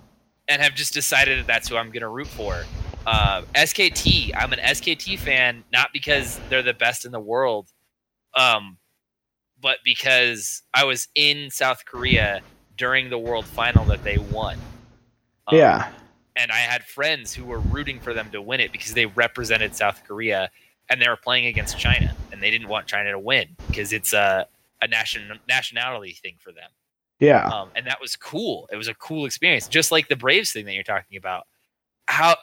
and have just decided that that's who I'm going to root for. Uh, SKT, I'm an SKT fan not because they're the best in the world, um, but because I was in South Korea during the World Final that they won. Um, yeah and I had friends who were rooting for them to win it because they represented South Korea and they were playing against China and they didn't want China to win because it's a a nation nationality thing for them yeah um, and that was cool. It was a cool experience, just like the Braves thing that you're talking about. How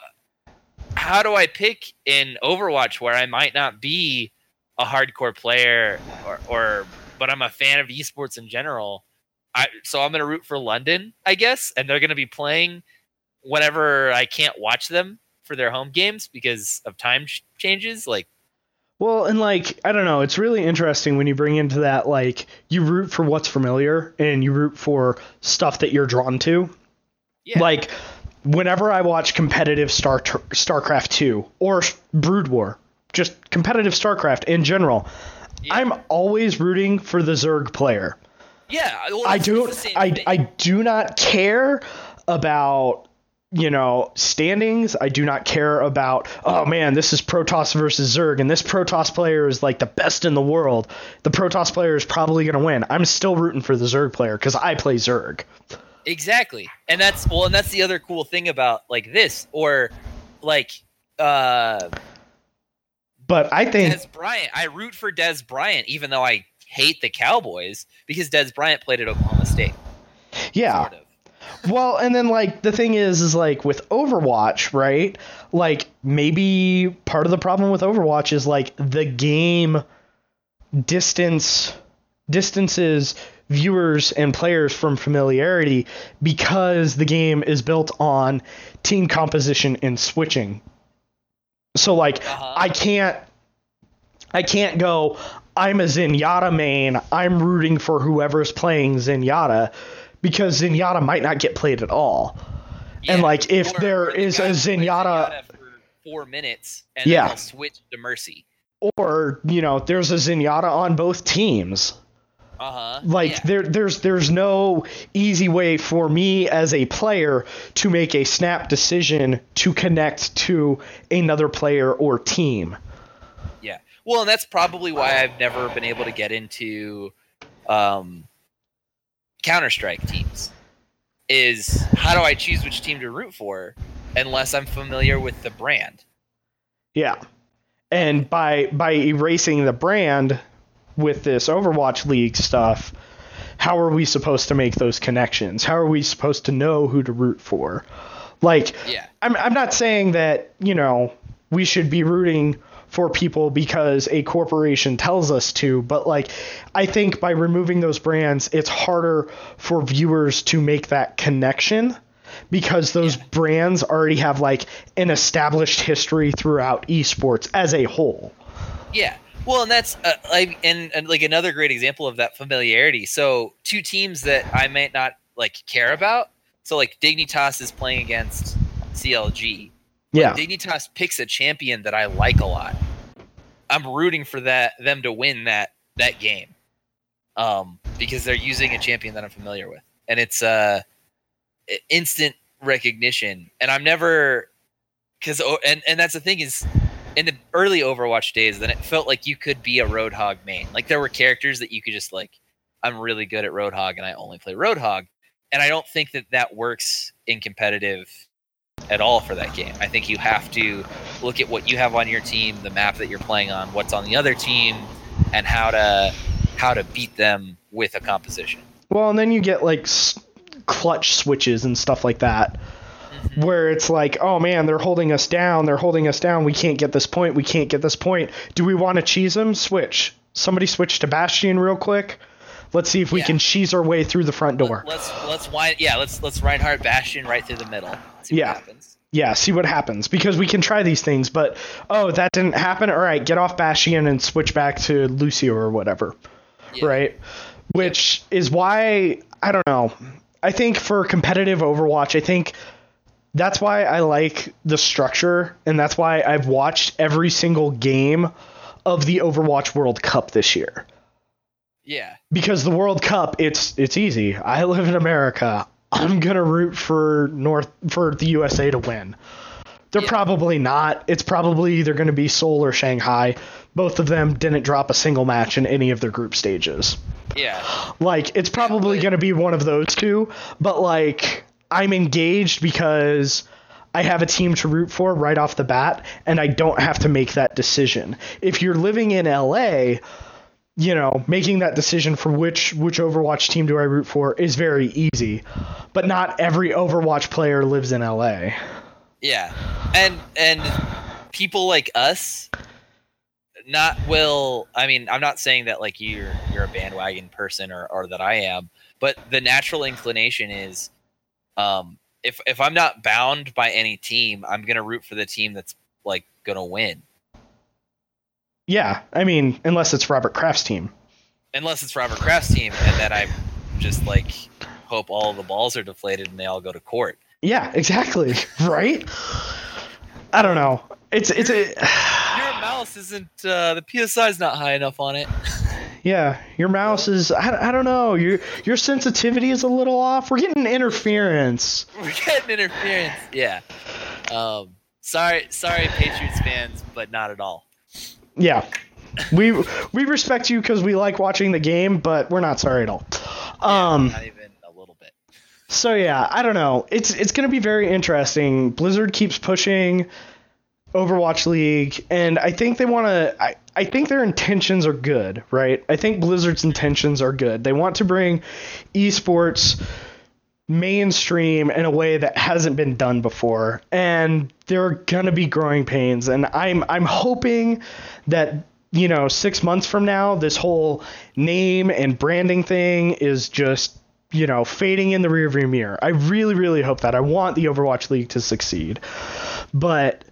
how do I pick in Overwatch where I might not be a hardcore player or, or but I'm a fan of esports in general? I so I'm gonna root for London, I guess, and they're gonna be playing whenever I can't watch them for their home games because of time ch- changes. Like, Well, and like I don't know, it's really interesting when you bring into that like you root for what's familiar and you root for stuff that you're drawn to. yeah, Like whenever I watch competitive Star StarCraft 2 or Brood War, just competitive StarCraft in general, yeah. I'm always rooting for the Zerg player. yeah. well, I don't I thing. I do not care about you know standings i do not care about oh man this is protoss versus zerg and this protoss player is like the best in the world the protoss player is probably going to win i'm still rooting for the zerg player because i play zerg Exactly. And that's well, and that's the other cool thing about like this or like uh but i think Dez Bryant. I root for Dez Bryant even though I hate the Cowboys because Dez Bryant played at Oklahoma State. yeah Sort of. Well, and then like the thing is, is like with Overwatch, right? Like maybe part of the problem with Overwatch is like the game distance distances viewers and players from familiarity because the game is built on team composition and switching. So like Uh-huh. I can't I can't go I'm a Zenyatta main, I'm rooting for whoever's playing Zenyatta because Zenyatta might not get played at all. And like if Or- there or is a guy who plays Zenyatta for four minutes and Yeah. then switch to Mercy. or you know there's a Zenyatta on both teams. Uh huh. Like there there's there's no easy way for me as a player to make a snap decision to connect to another player or team. Yeah. Well, and that's probably why I've never been able to get into um, Counter Strike teams. Is how do I choose which team to root for unless I'm familiar with the brand? Yeah. And by by erasing the brand with this Overwatch League stuff, how are we supposed to make those connections? How are we supposed to know who to root for? Like Yeah. I'm I'm not saying that, you know, we should be rooting for people because a corporation tells us to, but like I think by removing those brands, it's harder for viewers to make that connection because those Yeah. brands already have like an established history throughout esports as a whole. Yeah. Well, and that's uh, like and, and like another great example of that familiarity. So two teams that I might not like care about. So like Dignitas is playing against CLG. Yeah. Dignitas picks a champion that I like a lot. I'm rooting for that them to win that that game. Um, because they're using a champion that I'm familiar with. And it's uh instant recognition. And I'm never cuz and and that's the thing is in the early Overwatch days then it felt like you could be a Roadhog main. Like there were characters that you could just like I'm really good at Roadhog and I only play Roadhog. And I don't think that that works in competitive at all for that game. I think you have to look at what you have on your team, the map that you're playing on, what's on the other team, and how to how to beat them with a composition. Well, and then you get like s- clutch switches and stuff like that. Mm-hmm. Where it's like, oh man, they're holding us down. They're holding us down. We can't get this point. We can't get this point. Do we want to cheese them? Switch. Somebody switch to Bastion real quick. Let's see if we Yeah. can cheese our way through the front door. Let's let's wind yeah, let's let's Reinhardt Bastion right through the middle. See Yeah. happens. Yeah, see what happens because we can try these things. But oh, that didn't happen. All right, get off Bastion and switch back to Lucio or whatever. Yeah. right? Which is why I don't know. I think for competitive Overwatch, I think that's why I like the structure, and that's why I've watched every single game of the Overwatch World Cup this year. Yeah. Because the World Cup, it's it's easy. I live in America. I'm gonna root for North for the USA to win. They're Yeah. probably not. It's probably either going to be Seoul or Shanghai. Both of them didn't drop a single match in any of their group stages. Yeah. Like it's probably going to be one of those two, but like I'm engaged because I have a team to root for right off the bat and I don't have to make that decision. If you're living in LA, you know, making that decision for which which Overwatch team do I root for is very easy. But not every Overwatch player lives in LA. Yeah. And and people like us not will I mean, I'm not saying that like you're you're a bandwagon person or, or that I am, but the natural inclination is um if if I'm not bound by any team, I'm gonna root for the team that's like gonna win. Yeah, I mean, unless it's Robert Kraft's team. Unless it's Robert Kraft's team and then I just like hope all the balls are deflated and they all go to court. Yeah, exactly. right? I don't know. It's it's a Your mouse isn't uh the PSI's not high enough on it. Yeah, your mouse is. I, I don't know. Your your sensitivity is a little off. We're getting interference. We're getting interference. Yeah. Um. Sorry, sorry, Patriots fans, but not at all. Yeah, we we respect you because we like watching the game, but we're not sorry at all. Um. Not even a little bit. So yeah, I don't know. It's it's gonna be very interesting. Blizzard keeps pushing Overwatch League, and I think they want to. I I think their intentions are good, right? I think Blizzard's intentions are good. They want to bring esports mainstream in a way that hasn't been done before, and there are gonna be growing pains. And I'm I'm hoping that you know six months from now, this whole name and branding thing is just you know fading in the rearview mirror. I really really hope that. I want the Overwatch League to succeed, but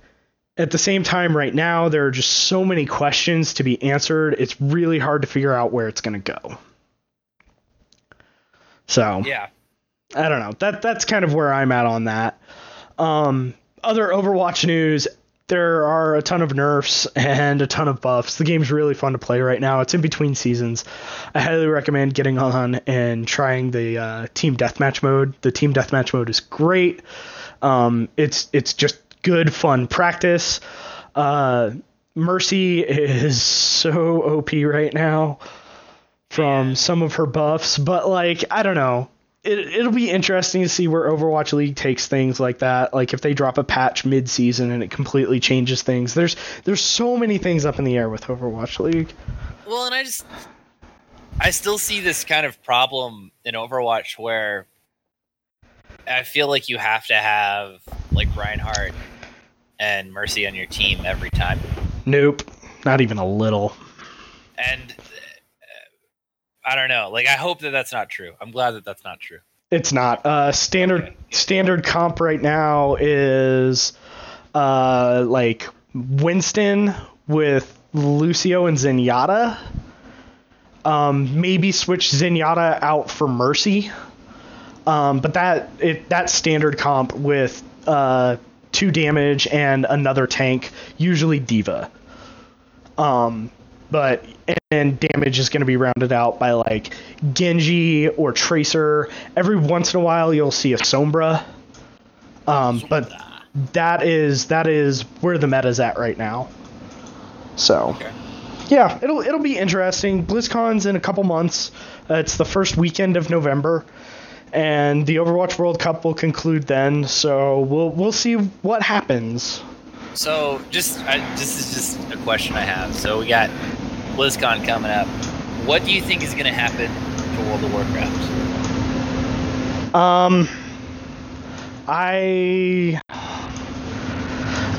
at the same time right now there are just so many questions to be answered it's really hard to figure out where it's going to go so Yeah. I don't know. That that's kind of where I'm at on that. Um, other Overwatch news. there are a ton of nerfs and a ton of buffs. The game's really fun to play right now. It's in between seasons. I highly recommend getting on and trying the uh, team deathmatch mode. The team deathmatch mode is great. Um, it's it's just good fun practice. Uh, Mercy is so OP right now from some of her buffs, but like I don't know. It, it'll be interesting to see where Overwatch League takes things like that. Like if they drop a patch mid-season and it completely changes things. There's there's so many things up in the air with Overwatch League. Well, and I just I still see this kind of problem in Overwatch where I feel like you have to have like Reinhardt and Mercy on your team every time. Nope, not even a little. And I don't know. Like I hope that that's not true. I'm glad that that's not true. It's not. Uh, standard standard comp right now is uh, like Winston with Lucio and Zenyatta. Um, maybe switch Zenyatta out for Mercy. Um, but that it that standard comp with uh, two damage and another tank, usually D.Va. Um, but and damage is going to be rounded out by like Genji or Tracer. Every once in a while, you'll see a Sombra. Um, but that is that is where the meta's at right now. So, Okay. yeah, it'll it'll be interesting. BlizzCon's in a couple months. Uh, it's the first weekend of November, and the Overwatch World Cup will conclude then. So we'll we'll see what happens. So just I, this is just a question I have. So we got BlizzCon coming up. What do you think is going to happen to World of Warcraft? Um, I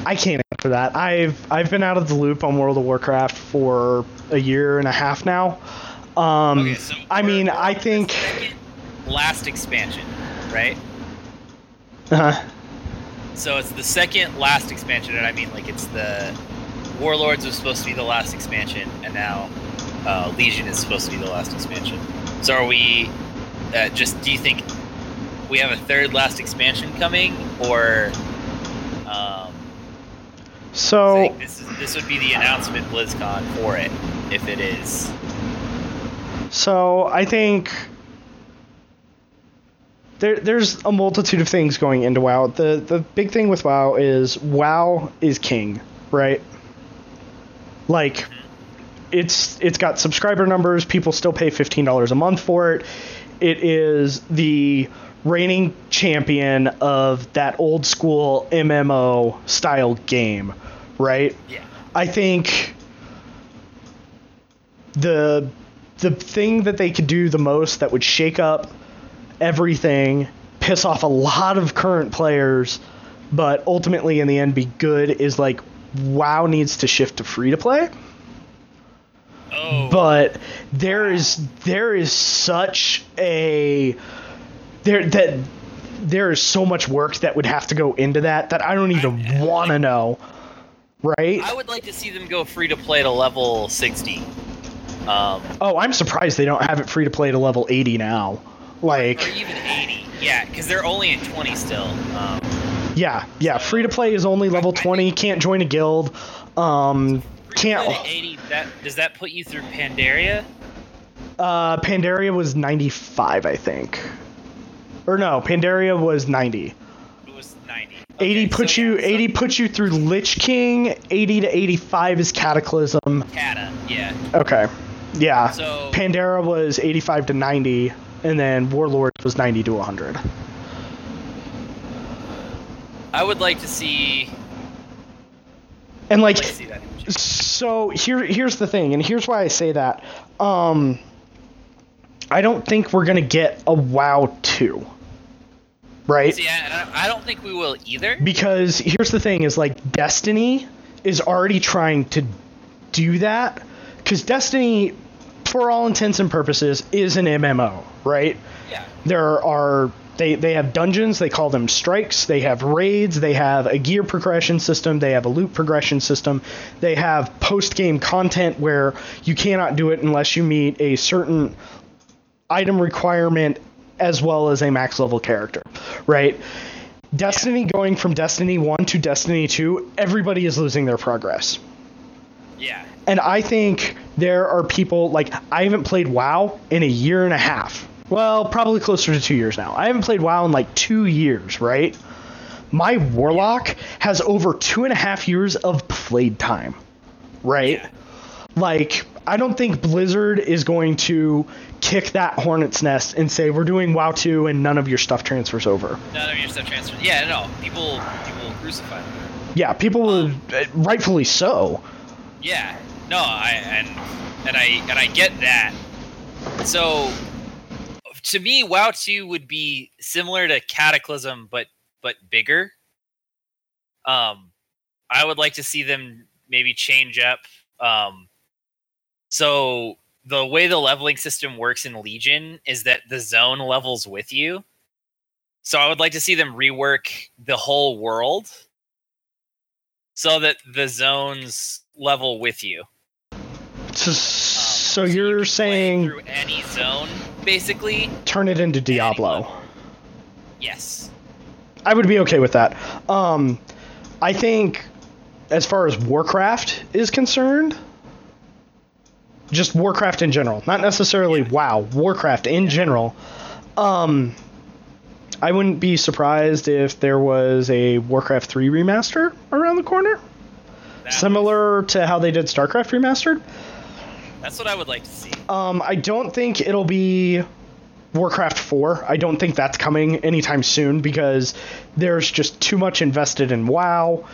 I can't answer that. I've I've been out of the loop on World of Warcraft for a year and a half now. Um, Okay, so I mean, I think. last expansion, right? Uh, huh. So it's the second last expansion, and I mean like it's the Warlords was supposed to be the last expansion, and now uh, Legion is supposed to be the last expansion. So are we? Uh, just do you think we have a third last expansion coming, or um, so this is this would be the announcement BlizzCon for it if it is? So I think there, there's a multitude of things going into WoW. The the big thing with WoW is WoW is king, right? Like it's it's got subscriber numbers. People still pay fifteen dollars a month for it. It is the reigning champion of that old school MMO style game, right? Yeah. I think the the thing that they could do the most that would shake up everything, piss off a lot of current players, but ultimately in the end be good is like WoW needs to shift to free to play. Oh, But there is there is such a there that there is so much work that would have to go into that that I don't even want to know. Right? I would like to see them go free to play to level sixty. Um, Oh, I'm surprised they don't have it free to play to level 80 now. or Like, even 80. Yeah, because they're only at 20 still. Um, yeah, yeah, free to play is only level 20. Can't join a guild. Um, can't. 80, that, does that put you through Pandaria? Uh, Pandaria was 95, I think. Or no, Pandaria was 90. It was 90. 80 Okay, puts so you so 80 puts you through Lich King. 80 to 85 is Cataclysm. Kata, yeah. Okay, yeah. So Pandaria was 85 to 90, and then Warlord was 90 to 100. I would like to see. And like, like see. So here here's the thing, and here's why I say that. Um I don't think we're gonna get a WoW 2. Right? See, I, I don't think we will either. Because here's the thing is like Destiny is already trying to do that. Because Destiny, for all intents and purposes, is an MMO, right? Yeah. there are they they have dungeons they call them strikes they have raids they have a gear progression system they have a loot progression system they have post game content where you cannot do it unless you meet a certain item requirement as well as a max level character right Destiny going from Destiny 1 to Destiny 2, everybody is losing their progress. Yeah. And I think there are people like I haven't played WoW in a year and a half. Well, probably closer to two years now. I haven't played WoW in like two years, right? My Warlock has over two and a half years of played time, right? Yeah. Like, I don't think Blizzard is going to kick that hornet's nest and say, we're doing WoW 2 and none of your stuff transfers over. None of your stuff transfers. Yeah, no. People people will crucify them. Yeah, people will, uh, rightfully so. Yeah. No, I and and I and I get that. So to me, WoW 2 would be similar to Cataclysm, but but bigger. Um, I would like to see them maybe change up. Um, so the way the leveling system works in Legion is that the zone levels with you. So I would like to see them rework the whole world so that the zones level with you. So, Um, so you you're play saying through any zone, basically. turn it into Diablo. level. Yes. I would be okay with that. Um, I think, as far as Warcraft is concerned, just Warcraft in general, not necessarily WoW, Warcraft in general. Um, I wouldn't be surprised if there was a Warcraft 3 remaster around the corner, That similar to how they did StarCraft remastered. That's what I would like to see. Um, I don't think it'll be Warcraft 4. I don't think that's coming anytime soon because there's just too much invested in WoW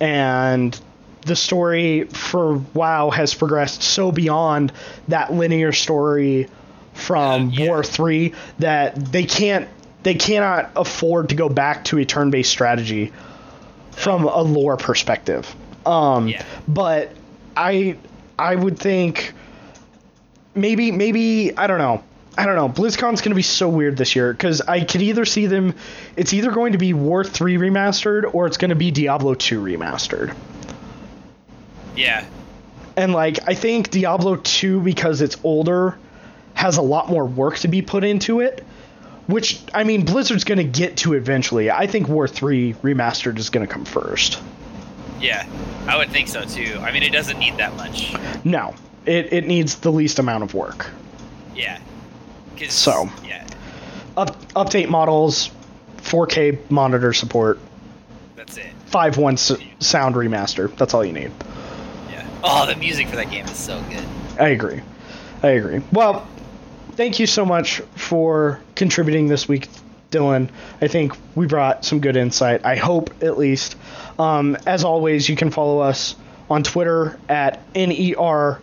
and the story for WoW has progressed so beyond that linear story from Uh, yeah. War 3 that they can't they cannot afford to go back to a turn-based strategy from a lore perspective. Um, Yeah. but I I would think maybe maybe I don't know. I don't know. BlizzCon's going to be so weird this year because I could either see them. It's either going to be War Three remastered or it's going to be Diablo Two remastered. Yeah. And like I think Diablo 2 because it's older has a lot more work to be put into it, which I mean Blizzard's going to get to eventually. I think War 3 remastered is going to come first. Yeah. I would think so too. I mean, it doesn't need that much. No, it it needs the least amount of work. Yeah. So. Yeah. Up update models, 4K monitor support, That's it. 5.1 s- sound remaster. That's all you need. Yeah. Oh, the music for that game is so good. I agree. I agree. Well, thank you so much for contributing this week, Dylan. I think we brought some good insight. I hope, at least. Um, as always, you can follow us on Twitter at NER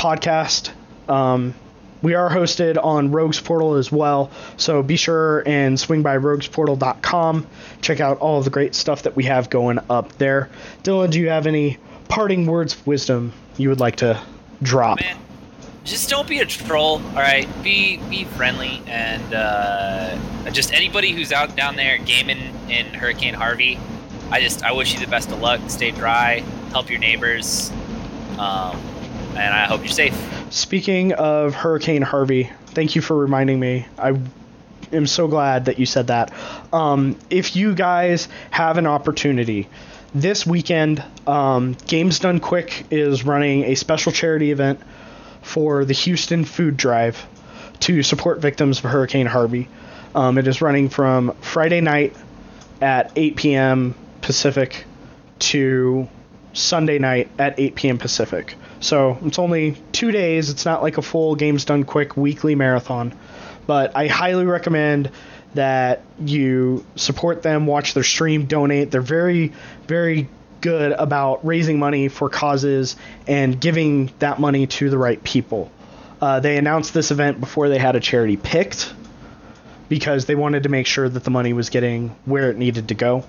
Podcast. Um, we are hosted on Rogues Portal as well, so be sure and swing by roguesportal.com. Check out all the great stuff that we have going up there. Dylan, do you have any parting words of wisdom you would like to drop? Man, just don't be a troll. All right, be be friendly, and uh, just anybody who's out down there gaming in Hurricane Harvey. I just I wish you the best of luck. Stay dry. Help your neighbors. Um, and I hope you're safe. Speaking of Hurricane Harvey, thank you for reminding me. I am so glad that you said that. Um, if you guys have an opportunity, this weekend, um, Games Done Quick is running a special charity event for the Houston Food Drive to support victims of Hurricane Harvey. Um, it is running from Friday night at 8 p.m. Pacific to Sunday night at 8 p.m. Pacific. So it's only two days. It's not like a full Games Done Quick weekly marathon. But I highly recommend that you support them, watch their stream, donate. They're very, very good about raising money for causes and giving that money to the right people. Uh, they announced this event before they had a charity picked because they wanted to make sure that the money was getting where it needed to go.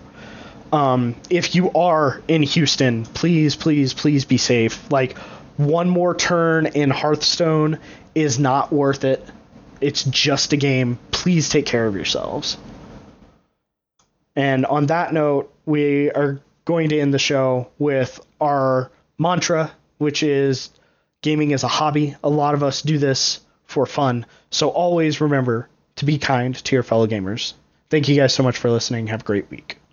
Um, if you are in Houston, please, please, please be safe. Like, one more turn in Hearthstone is not worth it. It's just a game. Please take care of yourselves. And on that note, we are going to end the show with our mantra, which is gaming is a hobby. A lot of us do this for fun. So always remember to be kind to your fellow gamers. Thank you guys so much for listening. Have a great week.